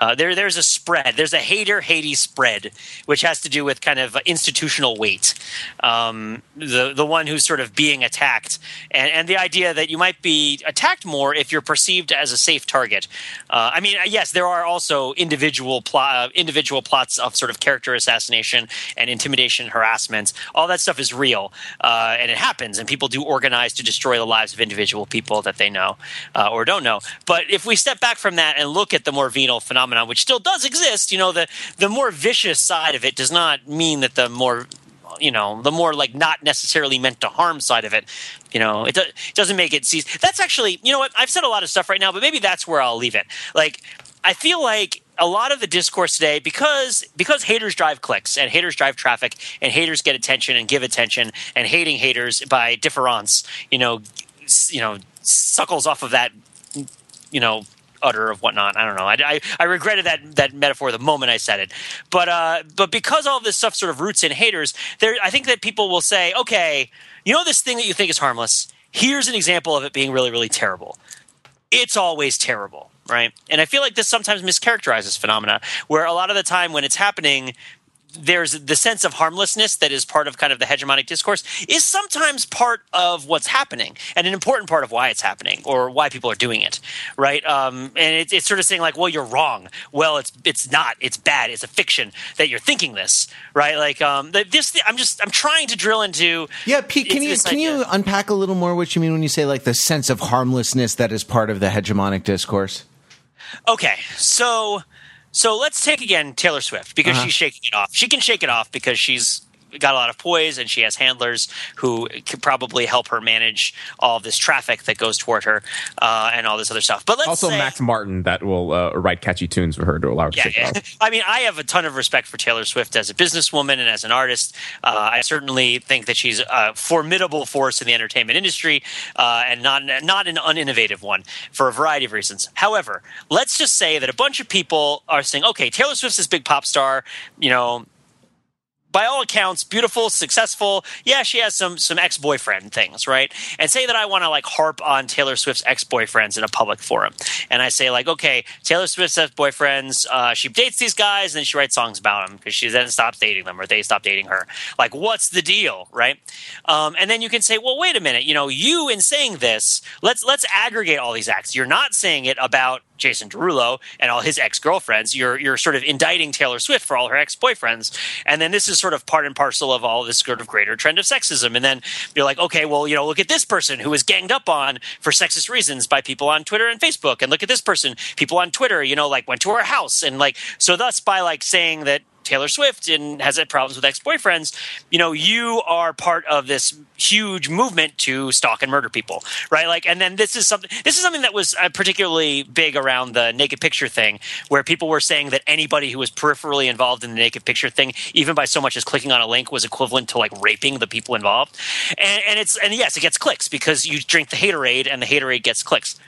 Uh, there, there's a spread. There's a hater Hades spread, which has to do with kind of institutional weight. Um, the the one who's sort of being attacked, and, and the idea that you might be attacked more if you're perceived as a safe target. Uh, I mean, yes, there are also individual plot, uh, individual plots of sort of character assassination and intimidation, harassment. All that stuff is real, uh, and it happens, and people do organize to destroy the lives of individual people that they know uh, or don't know. But if we step back from that and look at the more venal phenomenon phenomenon, which still does exist. You know, the the more vicious side of it does not mean that the more you know the more like not necessarily meant to harm side of it you know it, do, it doesn't make it see that's actually you know what i've said a lot of stuff right now but maybe that's where i'll leave it like i feel like a lot of the discourse today because because haters drive clicks and haters drive traffic and haters get attention and give attention and hating haters by difference you know you know suckles off of that you know udder of whatnot. I don't know. I, I, I, regretted that that metaphor the moment I said it. But uh, but because all this stuff sort of roots in haters, there I think that people will say, okay, you know this thing that you think is harmless. Here's an example of it being really really terrible. It's always terrible. Right. And I feel like this sometimes mischaracterizes phenomena where a lot of the time when it's happening, there's the sense of harmlessness that is part of kind of the hegemonic discourse is sometimes part of what's happening and an important part of why it's happening or why people are doing it right? Um, and it, it's sort of saying like well you're wrong. Well it's it's not. It's bad. It's a fiction that you're thinking this right? Like um, this i'm just i'm trying to drill into yeah pete can you can idea. you unpack a little more what you mean when you say like the sense of harmlessness that is part of the hegemonic discourse? Okay so so let's take again Taylor Swift because uh-huh. she's shaking it off. She can shake it off because she's got a lot of poise and she has handlers who could probably help her manage all this traffic that goes toward her uh, and all this other stuff. But let's also say, Max Martin that will uh, write catchy tunes for her to allow her to yeah, sing yeah. I mean, I have a ton of respect for Taylor Swift as a businesswoman and as an artist. Uh, I certainly think that she's a formidable force in the entertainment industry uh, and not not an uninnovative one for a variety of reasons. However, let's just say that a bunch of people are saying, "Okay, Taylor Swift's this big pop star, you know." By all accounts, beautiful, successful. Yeah, she has some some ex boyfriend things, right? And say that I want to like harp on Taylor Swift's ex boyfriends in a public forum, and I say like, okay, Taylor Swift's ex boyfriends. Uh, she dates these guys, and then she writes songs about them because she then stops dating them, or they stop dating her. Like, what's the deal, right? Um, and then you can say, well, wait a minute, you know, you in saying this, let's let's aggregate all these acts. You're not saying it about Jason Derulo and all his ex girlfriends. You're you're sort of indicting Taylor Swift for all her ex boyfriends, and then this is sort of part and parcel of all this sort of greater trend of sexism. And then you're like, okay, well, you know, look at this person who was ganged up on for sexist reasons by people on Twitter and Facebook, and look at this person, people on Twitter, you know, like went to her house, and like so thus by like saying that Taylor Swift and has had problems with ex boyfriends, you know, you are part of this huge movement to stalk and murder people, right? Like, and then this is something. This is something that was uh, particularly big around the naked picture thing, where people were saying that anybody who was peripherally involved in the naked picture thing, even by so much as clicking on a link, was equivalent to like raping the people involved. And, and it's and yes, it gets clicks because you drink the haterade, and the haterade gets clicks.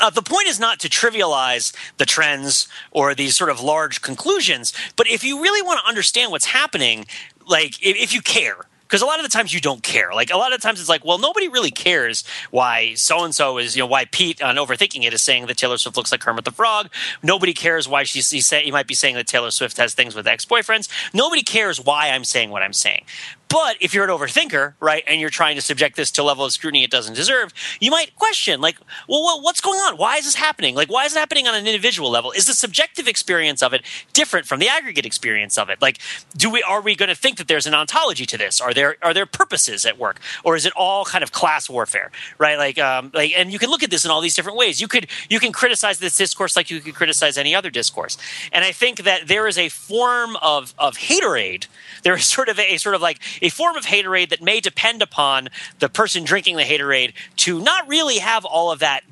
Uh, the point is not to trivialize the trends or these sort of large conclusions, but if you really want to understand what's happening, like if, if you care, because a lot of the times you don't care. Like a lot of times it's like, well, nobody really cares why so and so is, you know, why Pete on Overthinking It is saying that Taylor Swift looks like Kermit the Frog. Nobody cares why she's he say, he might be saying that Taylor Swift has things with ex boyfriends. Nobody cares why I'm saying what I'm saying. But if you're an overthinker, right, and you're trying to subject this to a level of scrutiny it doesn't deserve, you might question, like, well, what's going on? Why is this happening? Like, why is it happening on an individual level? Is the subjective experience of it different from the aggregate experience of it? Like, do we are we going to think that there's an ontology to this? Are there are there purposes at work, or is it all kind of class warfare, right? Like, um, like, and you can look at this in all these different ways. You could you can criticize this discourse like you could criticize any other discourse, and I think that there is a form of of haterade. There is sort of a, a sort of like a form of haterade that may depend upon the person drinking the haterade to not really have all of that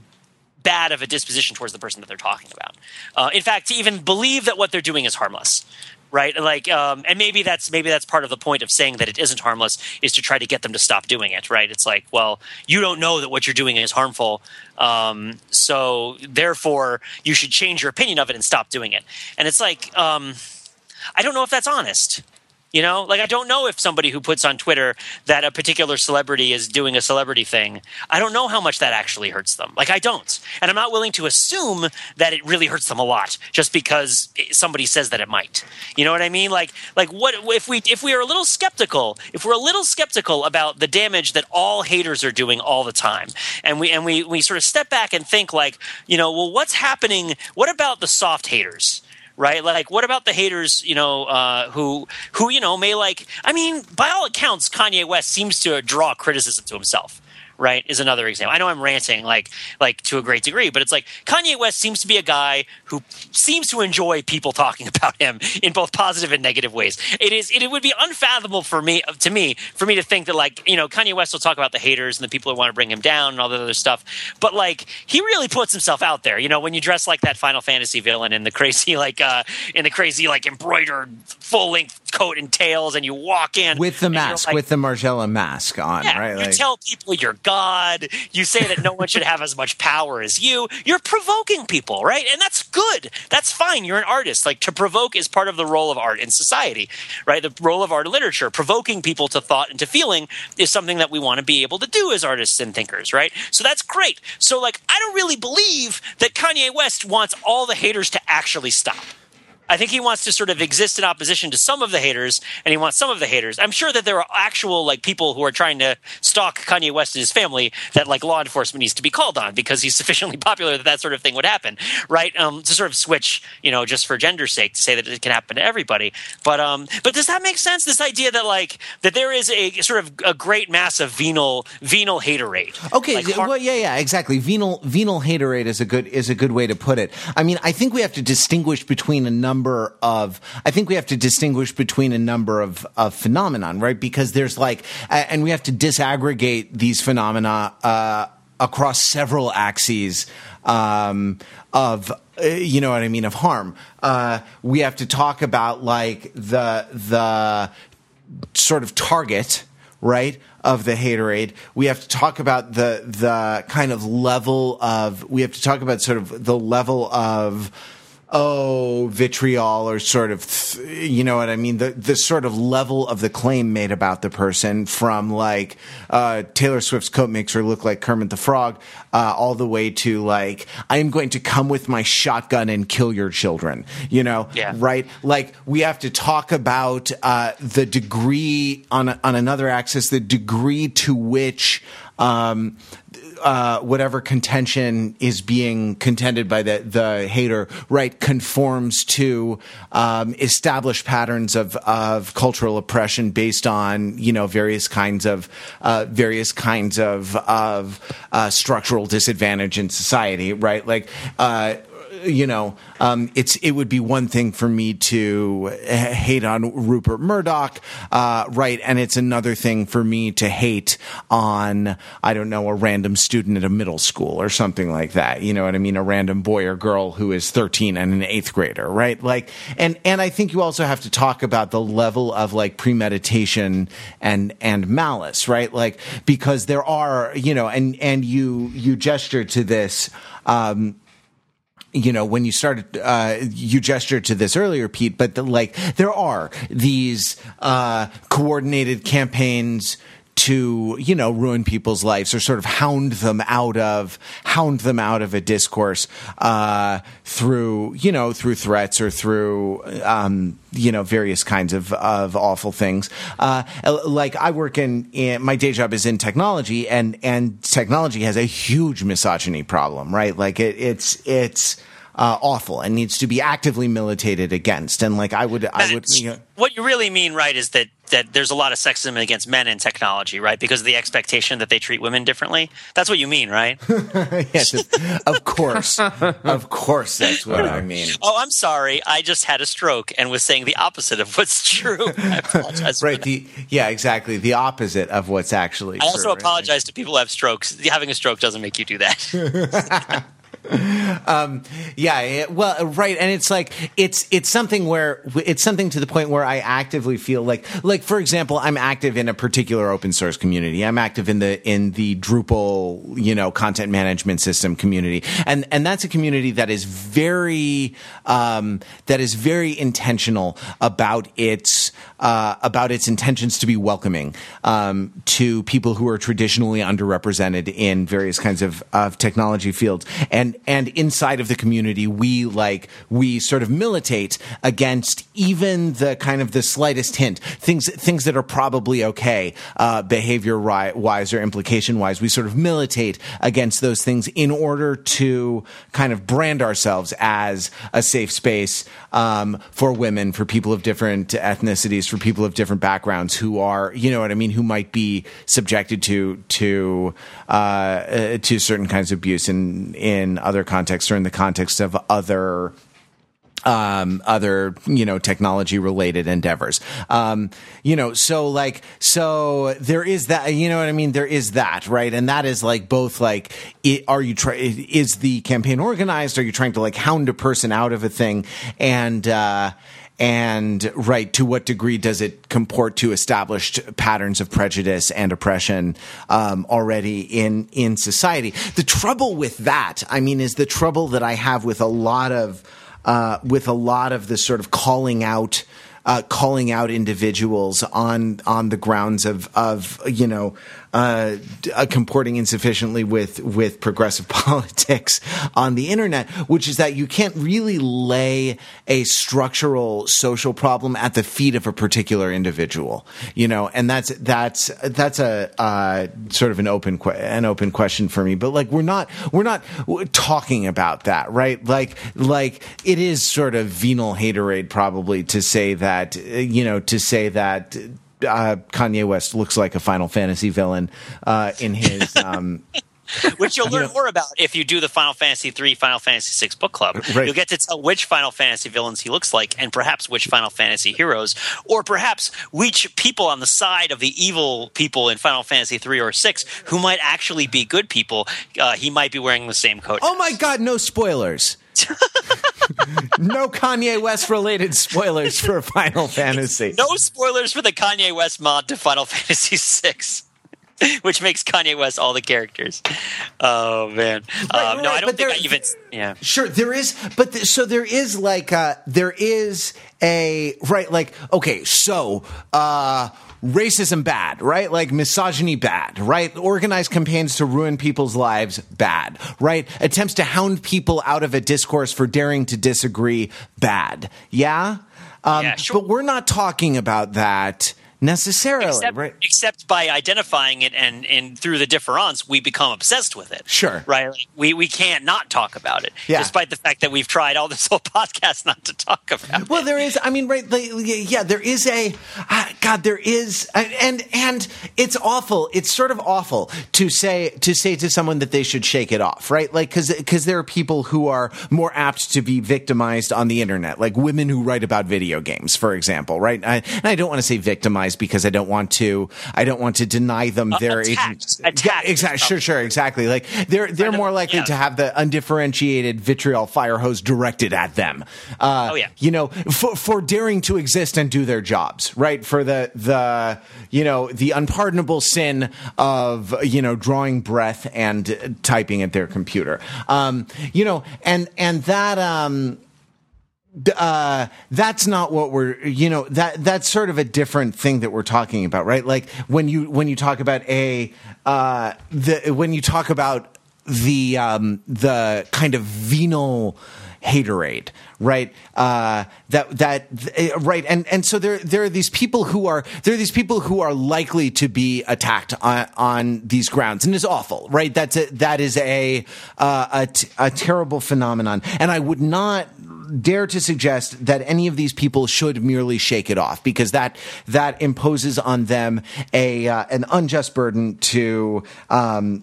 bad of a disposition towards the person that they're talking about. Uh, in fact, to even believe that what they're doing is harmless. Right, like, um, and maybe that's maybe that's part of the point of saying that it isn't harmless is to try to get them to stop doing it. Right? It's like, well, you don't know that what you're doing is harmful, um, so therefore you should change your opinion of it and stop doing it. And it's like, um, I don't know if that's honest. You know, like I don't know if somebody who puts on Twitter that a particular celebrity is doing a celebrity thing, I don't know how much that actually hurts them. Like I don't. And I'm not willing to assume that it really hurts them a lot just because somebody says that it might. You know what I mean? Like like what if we if we are a little skeptical, if we're a little skeptical about the damage that all haters are doing all the time. And we and we we sort of step back and think like, you know, well what's happening? What about the soft haters? Right? Like, what about the haters, you know, uh, who who you know may like? I mean, by all accounts, Kanye West seems to draw criticism to himself. Right is another example. I know I'm ranting like like to a great degree, but it's like Kanye West seems to be a guy who seems to enjoy people talking about him in both positive and negative ways. It is it, would be unfathomable for me to me for me to think that like you know Kanye West will talk about the haters and the people who want to bring him down and all that other stuff, but like he really puts himself out there. You know, when you dress like that Final Fantasy villain in the crazy like uh in the crazy like embroidered full length coat and tails, and you walk in with the mask, like, with the Margiela mask on, yeah, right? You like, tell people you're God. You say that no one should have as much power as you. You're provoking people, right? And that's good. That's fine. You're an artist. Like to provoke is part of the role of art in society, right? The role of art in literature, provoking people to thought and to feeling is something that we want to be able to do as artists and thinkers, right? So that's great. So like, I don't really believe that Kanye West wants all the haters to actually stop. I think he wants to sort of exist in opposition to some of the haters, and he wants some of the haters. I'm sure that there are actual like people who are trying to stalk Kanye West and his family that like law enforcement needs to be called on because he's sufficiently popular that that sort of thing would happen, right? Um, to sort of switch, you know, just for gender's sake, to say that it can happen to everybody. But um, but does that make sense? This idea that like that there is a sort of a great mass of venal venal haterade. Okay, like, well, yeah, yeah, exactly. Venal venal haterade is a good is a good way to put it. I mean, I think we have to distinguish between a number number of I think we have to distinguish between a number of of phenomenon, right? Because there's like and we have to disaggregate these phenomena uh, across several axes um, of uh, you know what I mean of harm. Uh, we have to talk about like the the sort of target right of the haterade we have to talk about the the kind of level of we have to talk about sort of the level of oh vitriol or sort of you know what I mean? The the sort of level of the claim made about the person from like uh, Taylor Swift's coat makes her look like Kermit the Frog uh, all the way to like I am going to come with my shotgun and kill your children you know? Yeah. right? Like we have to talk about uh, the degree on on another axis the degree to which um, uh, whatever contention is being contended by the the hater, right, conforms to um, established patterns of of cultural oppression based on you know various kinds of uh, various kinds of of uh, structural disadvantage in society, right? Like. You know, um, it's it would be one thing for me to hate on Rupert Murdoch, uh, right? And it's another thing for me to hate on I don't know a random student at a middle school or something like that. You know what I mean? A random boy or girl who is thirteen and an eighth grader, right? Like, and and I think you also have to talk about the level of like premeditation and and malice, right? Like because there are you know, and and you you gesture to this. Um, you know, when you started, uh, you gestured to this earlier, Pete, but the, like there are these uh, coordinated campaigns to you know ruin people's lives or sort of hound them out of hound them out of a discourse uh, through you know through threats or through um, you know various kinds of of awful things. Uh, like I work in, in my day job is in technology, and and technology has a huge misogyny problem, right? Like it, it's it's uh, awful and needs to be actively militated against. And like I would, I would. You know, what you really mean, right, is that that there's a lot of sexism against men in technology, right? Because of the expectation that they treat women differently. That's what you mean, right? yes, of course, of course, that's what I mean. oh, I'm sorry. I just had a stroke and was saying the opposite of what's true. I apologize. Right. The yeah, exactly. The opposite of what's actually. I also true, right? apologize to people who have strokes. Having a stroke doesn't make you do that. Yeah, it- well, right, and it's like it's it's something where it's something to the point where I actively feel like like for example, I'm active in a particular open source community. I'm active in the in the Drupal, you know, content management system community. And and that's a community that is very um that is very intentional about its uh about its intentions to be welcoming um to people who are traditionally underrepresented in various kinds of of technology fields. And and inside of the community we like we sort of militate against even the kind of the slightest hint. Things things that are probably okay uh, behavior wise or implication wise we sort of militate against those things in order to kind of brand ourselves as a safe space um, for women for people of different ethnicities for people of different backgrounds who are you know what I mean who might be subjected to to uh, uh, to certain kinds of abuse in in other contexts or in the context of other um, other, you know, technology related endeavors. Um, you know, so like, so there is that, you know what I mean? There is that, right? And that is like both like, it, are you try, is the campaign organized? Are you trying to like hound a person out of a thing? And, uh, and right to what degree does it comport to established patterns of prejudice and oppression um, already in in society? The trouble with that i mean is the trouble that i have with a lot of uh, with a lot of the sort of calling out uh, calling out individuals on on the grounds of of you know uh, comporting insufficiently with with progressive politics on the internet, which is that you can't really lay a structural social problem at the feet of a particular individual, you know, and that's that's that's a uh, sort of an open que- an open question for me. But like we're not we're not talking about that, right? Like like it is sort of venal haterade probably to say that you know to say that uh, Kanye West looks like a Final Fantasy villain uh, in his um, which you'll learn more about if you do the Final Fantasy three, Final Fantasy six book club. Right. You'll get to tell which Final Fantasy villains he looks like, and perhaps which Final Fantasy heroes, or perhaps which people on the side of the evil people in Final Fantasy three or six who might actually be good people. Uh, he might be wearing the same coat. Oh my God! No spoilers. no Kanye West related spoilers for Final Fantasy. No spoilers for the Kanye West mod to Final Fantasy VI. Which makes Kanye West all the characters. Oh man, Right, um, no, I don't think I even. Yeah, Sure, there is, but so there is like uh there is a right, like okay, so uh racism bad, right? Like misogyny bad, right? Organized campaigns to ruin people's lives bad, right? Attempts to hound people out of a discourse for daring to disagree bad, yeah. Um, Yeah, sure. But we're not talking about that necessarily, except, right? except by identifying it and, and through the difference, we become obsessed with it. Sure. right? Like, we we can't not talk about it, Yeah. despite the fact that we've tried all this whole podcast not to talk about. it. Well, there is. I mean, right? Like, yeah, there is a. ah, God, there is, and and it's awful. It's sort of awful to say to say to someone that they should shake it off, right? Like, because because there are people who are more apt to be victimized on the internet, like women who write about video games, for example, right? I, and I don't want to say victimized because I don't want to. I don't want to deny them their Uh, agency. Attacked Yeah, exactly. Sure, sure, exactly. Like they're they're more likely yeah. to have the undifferentiated vitriol fire hose directed at them. Uh, Oh, yeah. you know, for for daring to exist and do their jobs, right? For the the you know the unpardonable sin of you know drawing breath and typing at their computer. Um, you know, and and that um uh, that's not what we're you know that that's sort of a different thing that we're talking about right? Like when you when you talk about a uh the when you talk about the um the kind of venal haterade right? Uh that that uh, right and and so there there are these people who are there are these people who are likely to be attacked on on these grounds and it's awful right? That's a that is a uh, a, t- a terrible phenomenon and i would not dare to suggest that any of these people should merely shake it off because that that imposes on them a uh, an unjust burden to um,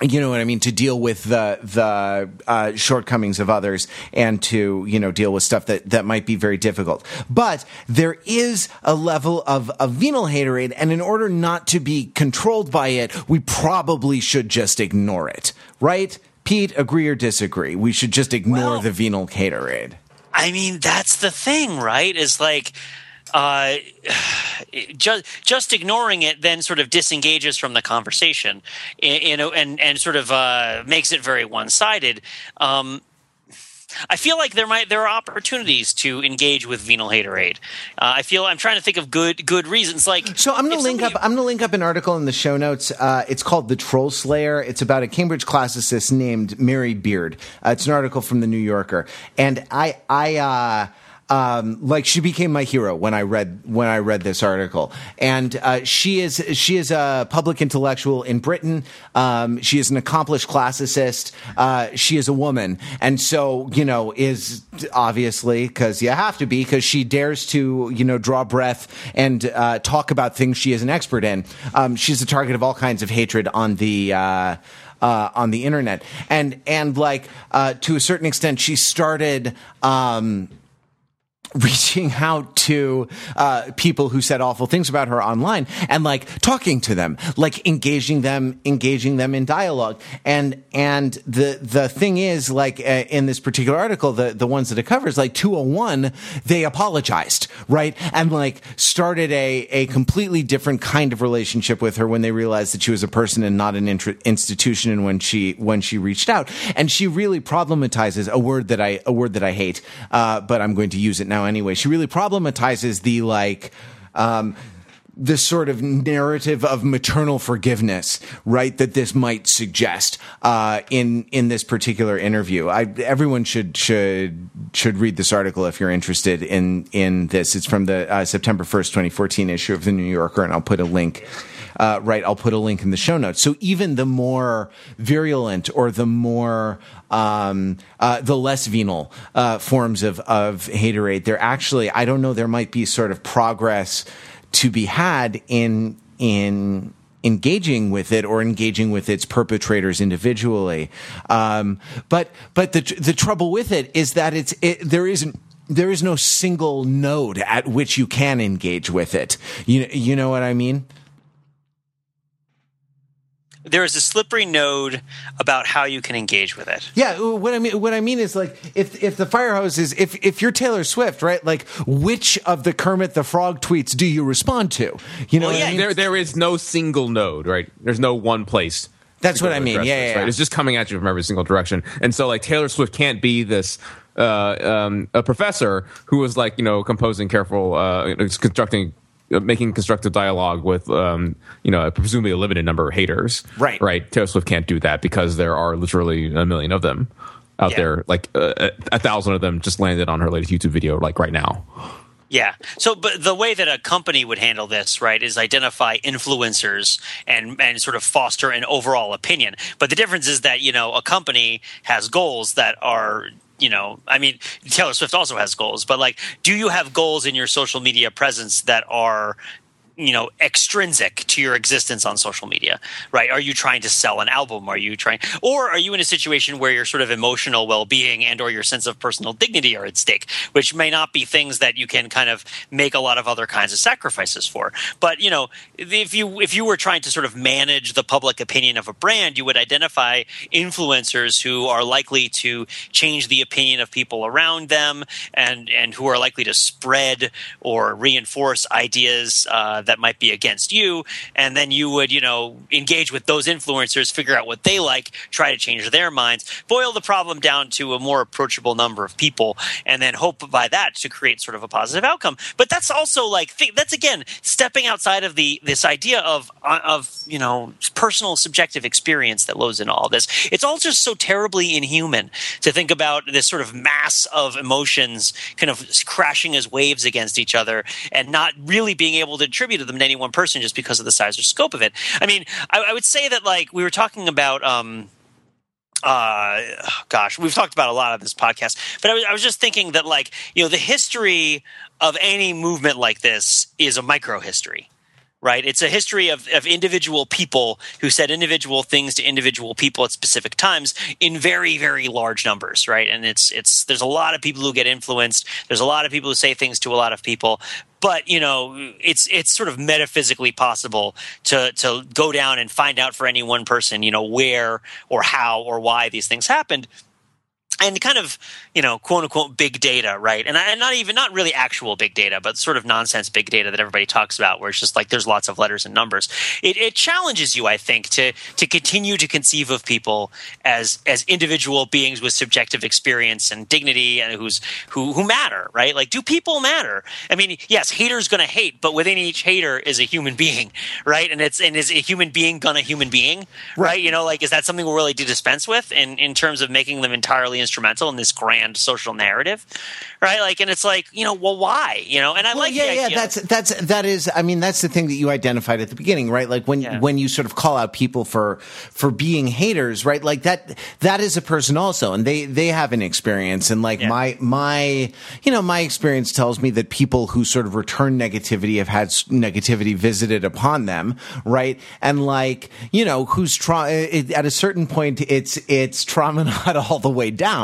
you know what I mean to deal with the the uh, shortcomings of others and to you know deal with stuff that that might be very difficult. But there is a level of of venal haterade, and in order not to be controlled by it, we probably should just ignore it, right? Pete, agree or disagree? We should just ignore Well- the venal haterade. I mean, that's the thing, right? Is like. Uh, just just ignoring it then sort of disengages from the conversation, you know, and and sort of uh, makes it very one sided. Um, I feel like there might there are opportunities to engage with venal haterade. Uh, I feel I'm trying to think of good good reasons. Like So I'm going to link up. I'm going to link up an article in the show notes. Uh, it's called "The Troll Slayer." It's about a Cambridge classicist named Mary Beard. Uh, it's an article from the New Yorker, and I, I, uh, um, like she became my hero when I read when I read this article. And uh, she is she is a public intellectual in Britain. Um, she is an accomplished classicist. Uh, she is a woman, and so you know is obviously because you have to be because she dares to you know draw breath and uh, talk about things she is an expert in. Um, she's the target of all kinds of hatred on the. Uh, uh, on the internet, and and like uh, to a certain extent, she started um, reaching out to uh, people who said awful things about her online and like talking to them like engaging them engaging them in dialogue. And and the the thing is like uh, in this particular article the the ones that it covers like 201 they apologized right? And like started a a completely different kind of relationship with her when they realized that she was a person and not an intr- institution and when she when she reached out. And she really problematizes a word that I a word that I hate uh, but I'm going to use it now anyway she really problematizes the like um this sort of narrative of maternal forgiveness, right? That this might suggest uh, in in this particular interview. I, everyone should should should read this article if you're interested in in this. It's from the uh, September first, 2014 issue of the New Yorker, and I'll put a link. Uh, right, I'll put a link in the show notes. So even the more virulent or the more um, uh, the less venal uh, forms of of haterade, they're actually I don't know. There might be sort of progress to be had in in engaging with it or engaging with its perpetrators individually. Um, but but the the trouble with it is that it's it, there isn't there is no single node at which you can engage with it. You you know what I mean? There is a slippery node about how you can engage with it. Yeah, what I mean what I mean is like if if the fire hose is if if you're Taylor Swift, right? Like which of the Kermit the Frog tweets do you respond to? You know, Well, yeah, I mean? There, there is no single node, right? There's no one place. That's what I mean. Yeah, this, yeah, right? yeah. It's just coming at you from every single direction. And so, like, Taylor Swift can't be this uh, um, a professor who was like, you know, composing careful, uh, constructing, making constructive dialogue with, um, you know, presumably a limited number of haters. Right. Right. Taylor Swift can't do that because there are literally a million of them out Yeah. there. Like uh, a, a thousand of them just landed on her latest YouTube video, like right now. Yeah. So, but the way that a company would handle this, right, is identify influencers and and sort of foster an overall opinion. But the difference is that you know a company has goals that are. You know, I mean, Taylor Swift also has goals, but like, do you have goals in your social media presence that are you know extrinsic to your existence on social media right? Are you trying to sell an album? Are you trying or are you in a situation where your sort of emotional well-being and or your sense of personal dignity are at stake which may not be things that you can kind of make a lot of other kinds of sacrifices for. But you know if you if you were trying to sort of manage the public opinion of a brand you would identify influencers who are likely to change the opinion of people around them and and who are likely to spread or reinforce ideas uh, that might be against you and then you would you know engage with those influencers figure out what they like try to change their minds boil the problem down to a more approachable number of people and then hope by that to create sort of a positive outcome. But that's also like th- that's again stepping outside of the this idea of uh, of you know personal subjective experience that loads in all this. It's all just so terribly inhuman to think about this sort of mass of emotions kind of crashing as waves against each other and not really being able to attribute them to any one person just because of the size or scope of it. I mean i, I would say that like we were talking about um uh gosh we've talked about a lot of this podcast but I was, I was just thinking that like you know the history of any movement like this is a micro history right? It's a history of, of individual people who said individual things to individual people at specific times in very very large numbers right? And it's it's there's a lot of people who get influenced. There's a lot of people who say things to a lot of people. But you know it's it's sort of metaphysically possible to to go down and find out for any one person you know where or how or why these things happened and kind of you know quote unquote big data right? And, I, and not even not really actual big data but sort of nonsense big data that everybody talks about where it's just like there's lots of letters and numbers. It, it challenges you i think to to continue to conceive of people as as individual beings with subjective experience and dignity and who's who who matter right? Like do people matter? I mean yes haters gonna hate but within each hater is a human being right? And it's and is a human being gonna human being right, you know like is that something we're really to dispense with in in terms of making them entirely instrumental in this grand social narrative right like and it's like you know well why you know and i Well, like yeah, yeah. That's that's that is. I mean, that's the thing that you identified at the beginning, right? Like when Yeah. when you sort of call out people for for being haters, right? Like that that is a person also, and they they have an experience, and like Yeah. my my you know my experience tells me that people who sort of return negativity have had negativity visited upon them, right? And like you know who's it, at a certain point, it's it's trauma not all the way down,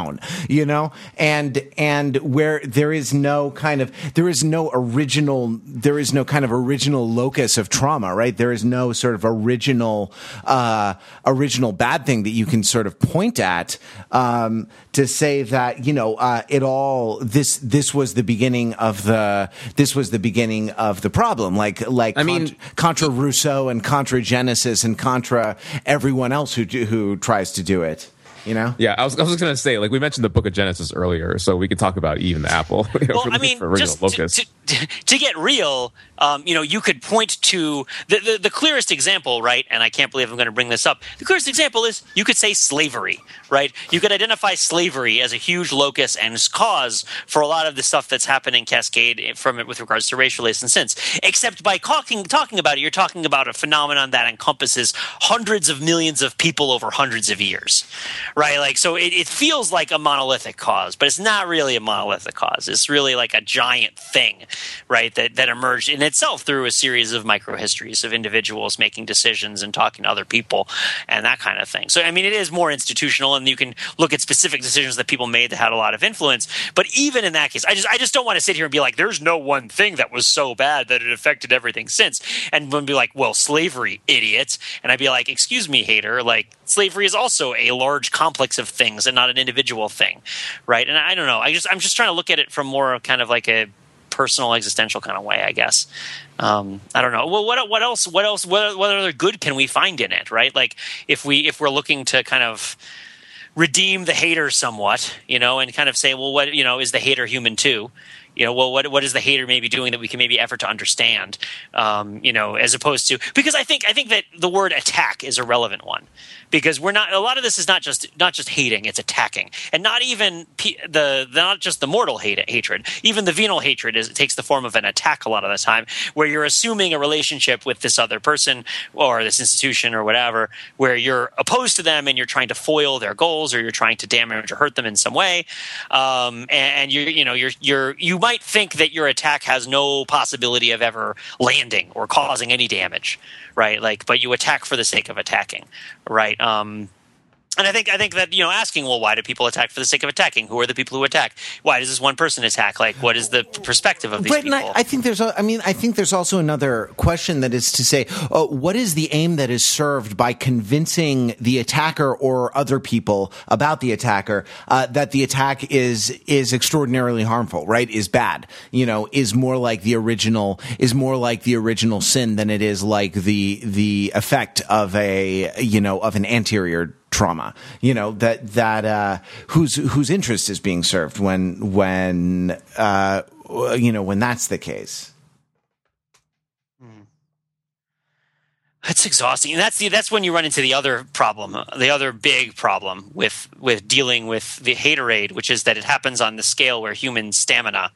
you know, and and where there is no kind of there is no original there is no kind of original locus of trauma right? There is no sort of original uh original bad thing that you can sort of point at um to say that you know uh it all this this was the beginning of the this was the beginning of the problem. Like like I mean- contra, contra rousseau and contra genesis and contra everyone else who do- who tries to do it you know Yeah, I was, I was just going to say, like, we mentioned the Book of Genesis earlier, so we could talk about Eve and the apple. you know, well, for- I mean, for original just to, locust. to, to get real, um, you know, you could point to the, the, the clearest example, right? And I can't believe I'm going to bring this up. The clearest example is you could say slavery, right? You could identify slavery as a huge locus and cause for a lot of the stuff that's happened in Cascade from it with regards to racial and since. Except by talking talking about it, you're talking about a phenomenon that encompasses hundreds of millions of people over hundreds of years, right? Like, so it, it feels like a monolithic cause, but it's not really a monolithic cause. It's really like a giant thing right? That that emerged in itself through a series of micro histories of individuals making decisions and talking to other people and that kind of thing. So I mean, it is more institutional, and you can look at specific decisions that people made that had a lot of influence. But even in that case, I just I just don't want to sit here and be like, "There's no one thing that was so bad that it affected everything since," and be like, "Well, slavery, idiot," and I'd be like, "Excuse me, hater, like." slavery is also a large complex of things and not an individual thing right and i don't know i just i'm just trying to look at it from more kind of like a personal existential kind of way i guess. Um, i don't know. Well what, what else what else what, what other good can we find in it right? Like if we if we're looking to kind of redeem the hater somewhat you know and kind of say well what you know is the hater human too you know well what what is the hater maybe doing that we can maybe effort to understand um, you know as opposed to because i think i think that the word attack is a relevant one. Because we're not a lot of this is not just not just hating it's attacking. And not even the, not just the mortal hate, hatred even the venal hatred is it takes the form of an attack a lot of the time where you're assuming a relationship with this other person or this institution or whatever where you're opposed to them and you're trying to foil their goals or you're trying to damage or hurt them in some way. Um, and, and you you know you're you're you might think that your attack has no possibility of ever landing or causing any damage right? Like, but you attack for the sake of attacking, right? Um, and I think I think that you know asking well why do people attack for the sake of attacking? Who are the people who attack? Why does this one person attack? Like what is the perspective of these right, people? I, I, think there's I mean I think there's also another question that is to say uh, what is the aim that is served by convincing the attacker or other people about the attacker uh, that the attack is is extraordinarily harmful, right? Is bad, you know, is more like the original is more like the original sin than it is like the the effect of a you know of an anterior trauma you know that that uh, whose whose interest is being served when when uh, you know when that's the case That's exhausting, and that's the, that's when you run into the other problem, the other big problem with with dealing with the haterade, which is that it happens on the scale where human stamina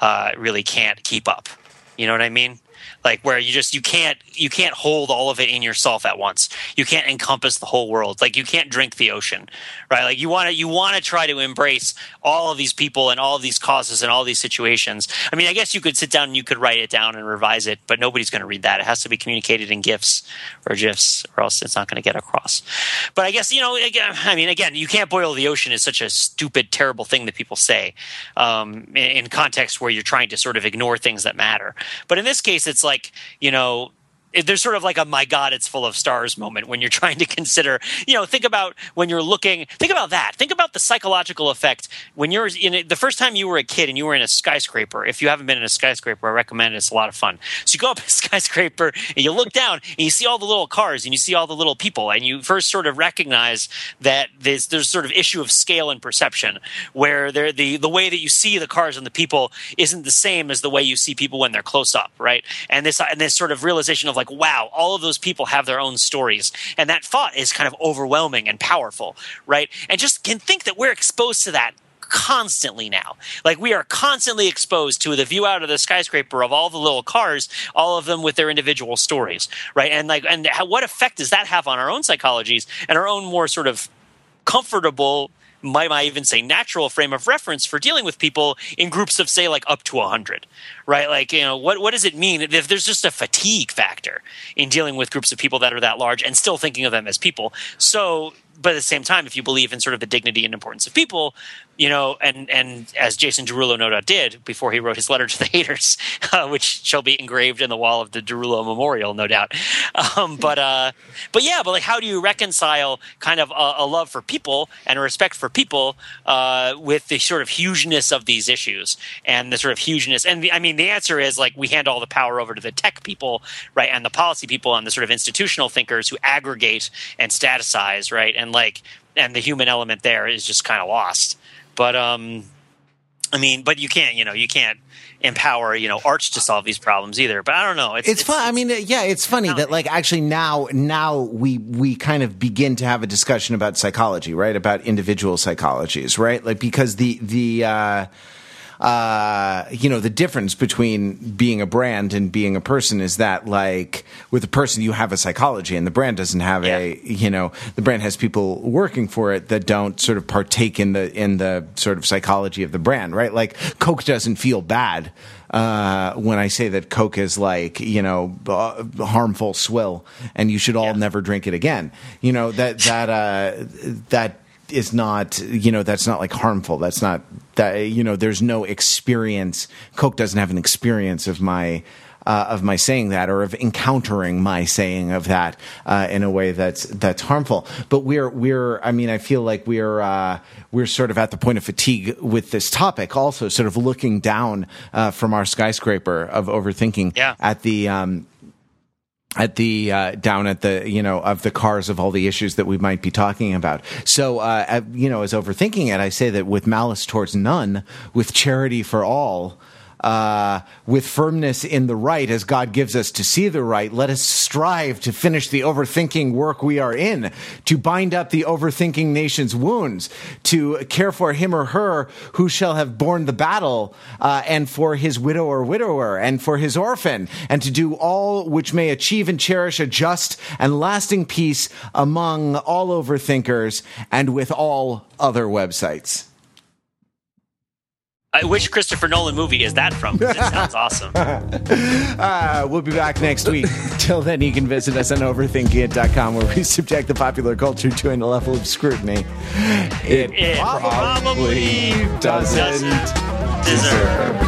uh, really can't keep up. You know what I mean? Like where you just you can't you can't hold all of it in yourself at once. You can't encompass the whole world. Like you can't drink the ocean right? Like you want to you want to try to embrace all of these people and all of these causes and all these situations. I mean i guess you could sit down and you could write it down and revise it but nobody's going to read that. It has to be communicated in gifs or gifs or else it's not going to get across. But i guess you know again i mean again you can't boil the ocean is such a stupid terrible thing that people say um, in, in context where you're trying to sort of ignore things that matter. But in this case it's like you know there's sort of like a my god it's full of stars moment when you're trying to consider you know think about when you're looking think about that. Think about the psychological effect when you're in the first time you were a kid and you were in a skyscraper. If you haven't been in a skyscraper i recommend it. It's a lot of fun. So you go up a skyscraper and you look down and you see all the little cars and you see all the little people and you first sort of recognize that there's there's sort of issue of scale and perception where the the way that you see the cars and the people isn't the same as the way you see people when they're close up right? And this and this sort of realization of like like, wow, all of those people have their own stories. And that thought is kind of overwhelming and powerful, right? And just can think that we're exposed to that constantly now. Like we are constantly exposed to the view out of the skyscraper of all the little cars, all of them with their individual stories, right? And like, and how, what effect does that have on our own psychologies and our own more sort of comfortable might I even say natural frame of reference for dealing with people in groups of say like up to 100 right? Like you know what what does it mean if there's just a fatigue factor in dealing with groups of people that are that large and still thinking of them as people? So but at the same time if you believe in sort of the dignity and importance of people you know, and and as Jason Derulo no doubt did before he wrote his letter to the haters, uh, which shall be engraved in the wall of the Derulo Memorial, no doubt. Um, but uh, but yeah, but like, how do you reconcile kind of a, a love for people and a respect for people uh, with the sort of hugeness of these issues and the sort of hugeness? And the, I mean, the answer is like we hand all the power over to the tech people, right, and the policy people and the sort of institutional thinkers who aggregate and staticize, right, and like and the human element there is just kind of lost. But um, I mean, but you can't, you know, you can't empower, you know, arch to solve these problems either. But I don't know. It's, it's, it's fun. I mean, yeah, it's funny that like actually now, now we we kind of begin to have a discussion about psychology, right? About individual psychologies, right? Like because the the. Uh, uh, you know, the difference between being a brand and being a person is that, like, with a person, you have a psychology, and the brand doesn't have yeah. a, you know, the brand has people working for it that don't sort of partake in the in the sort of psychology of the brand, right? Like, Coke doesn't feel bad uh, when I say that Coke is like you know uh, harmful swill, and you should all Yeah. never drink it again. You know that that uh, that is not you know that's not like harmful. That's not that you know there's no experience. Coke doesn't have an experience of my. Uh, of my saying that, or of encountering my saying of that uh, in a way that's that's harmful, but we're we're. I mean, I feel like we're uh, we're sort of at the point of fatigue with this topic. Also, sort of looking down uh, from our skyscraper of overthinking Yeah. at the um, at the uh, down at the you know of the cars of all the issues that we might be talking about. So uh, uh, you know, as overthinking it, I say that with malice towards none, with charity for all. Uh, with firmness in the right, as God gives us to see the right, let us strive to finish the overthinking work we are in, to bind up the overthinking nation's wounds, to care for him or her who shall have borne the battle, uh, and for his widow or widower, and for his orphan, and to do all which may achieve and cherish a just and lasting peace among all overthinkers and with all other websites. Uh, which Christopher Nolan movie is that from? It sounds awesome. Uh, we'll be back next week. Till then, you can visit us on overthinkit.com where we subject the popular culture to a level of scrutiny it, It probably doesn't doesn't deserve.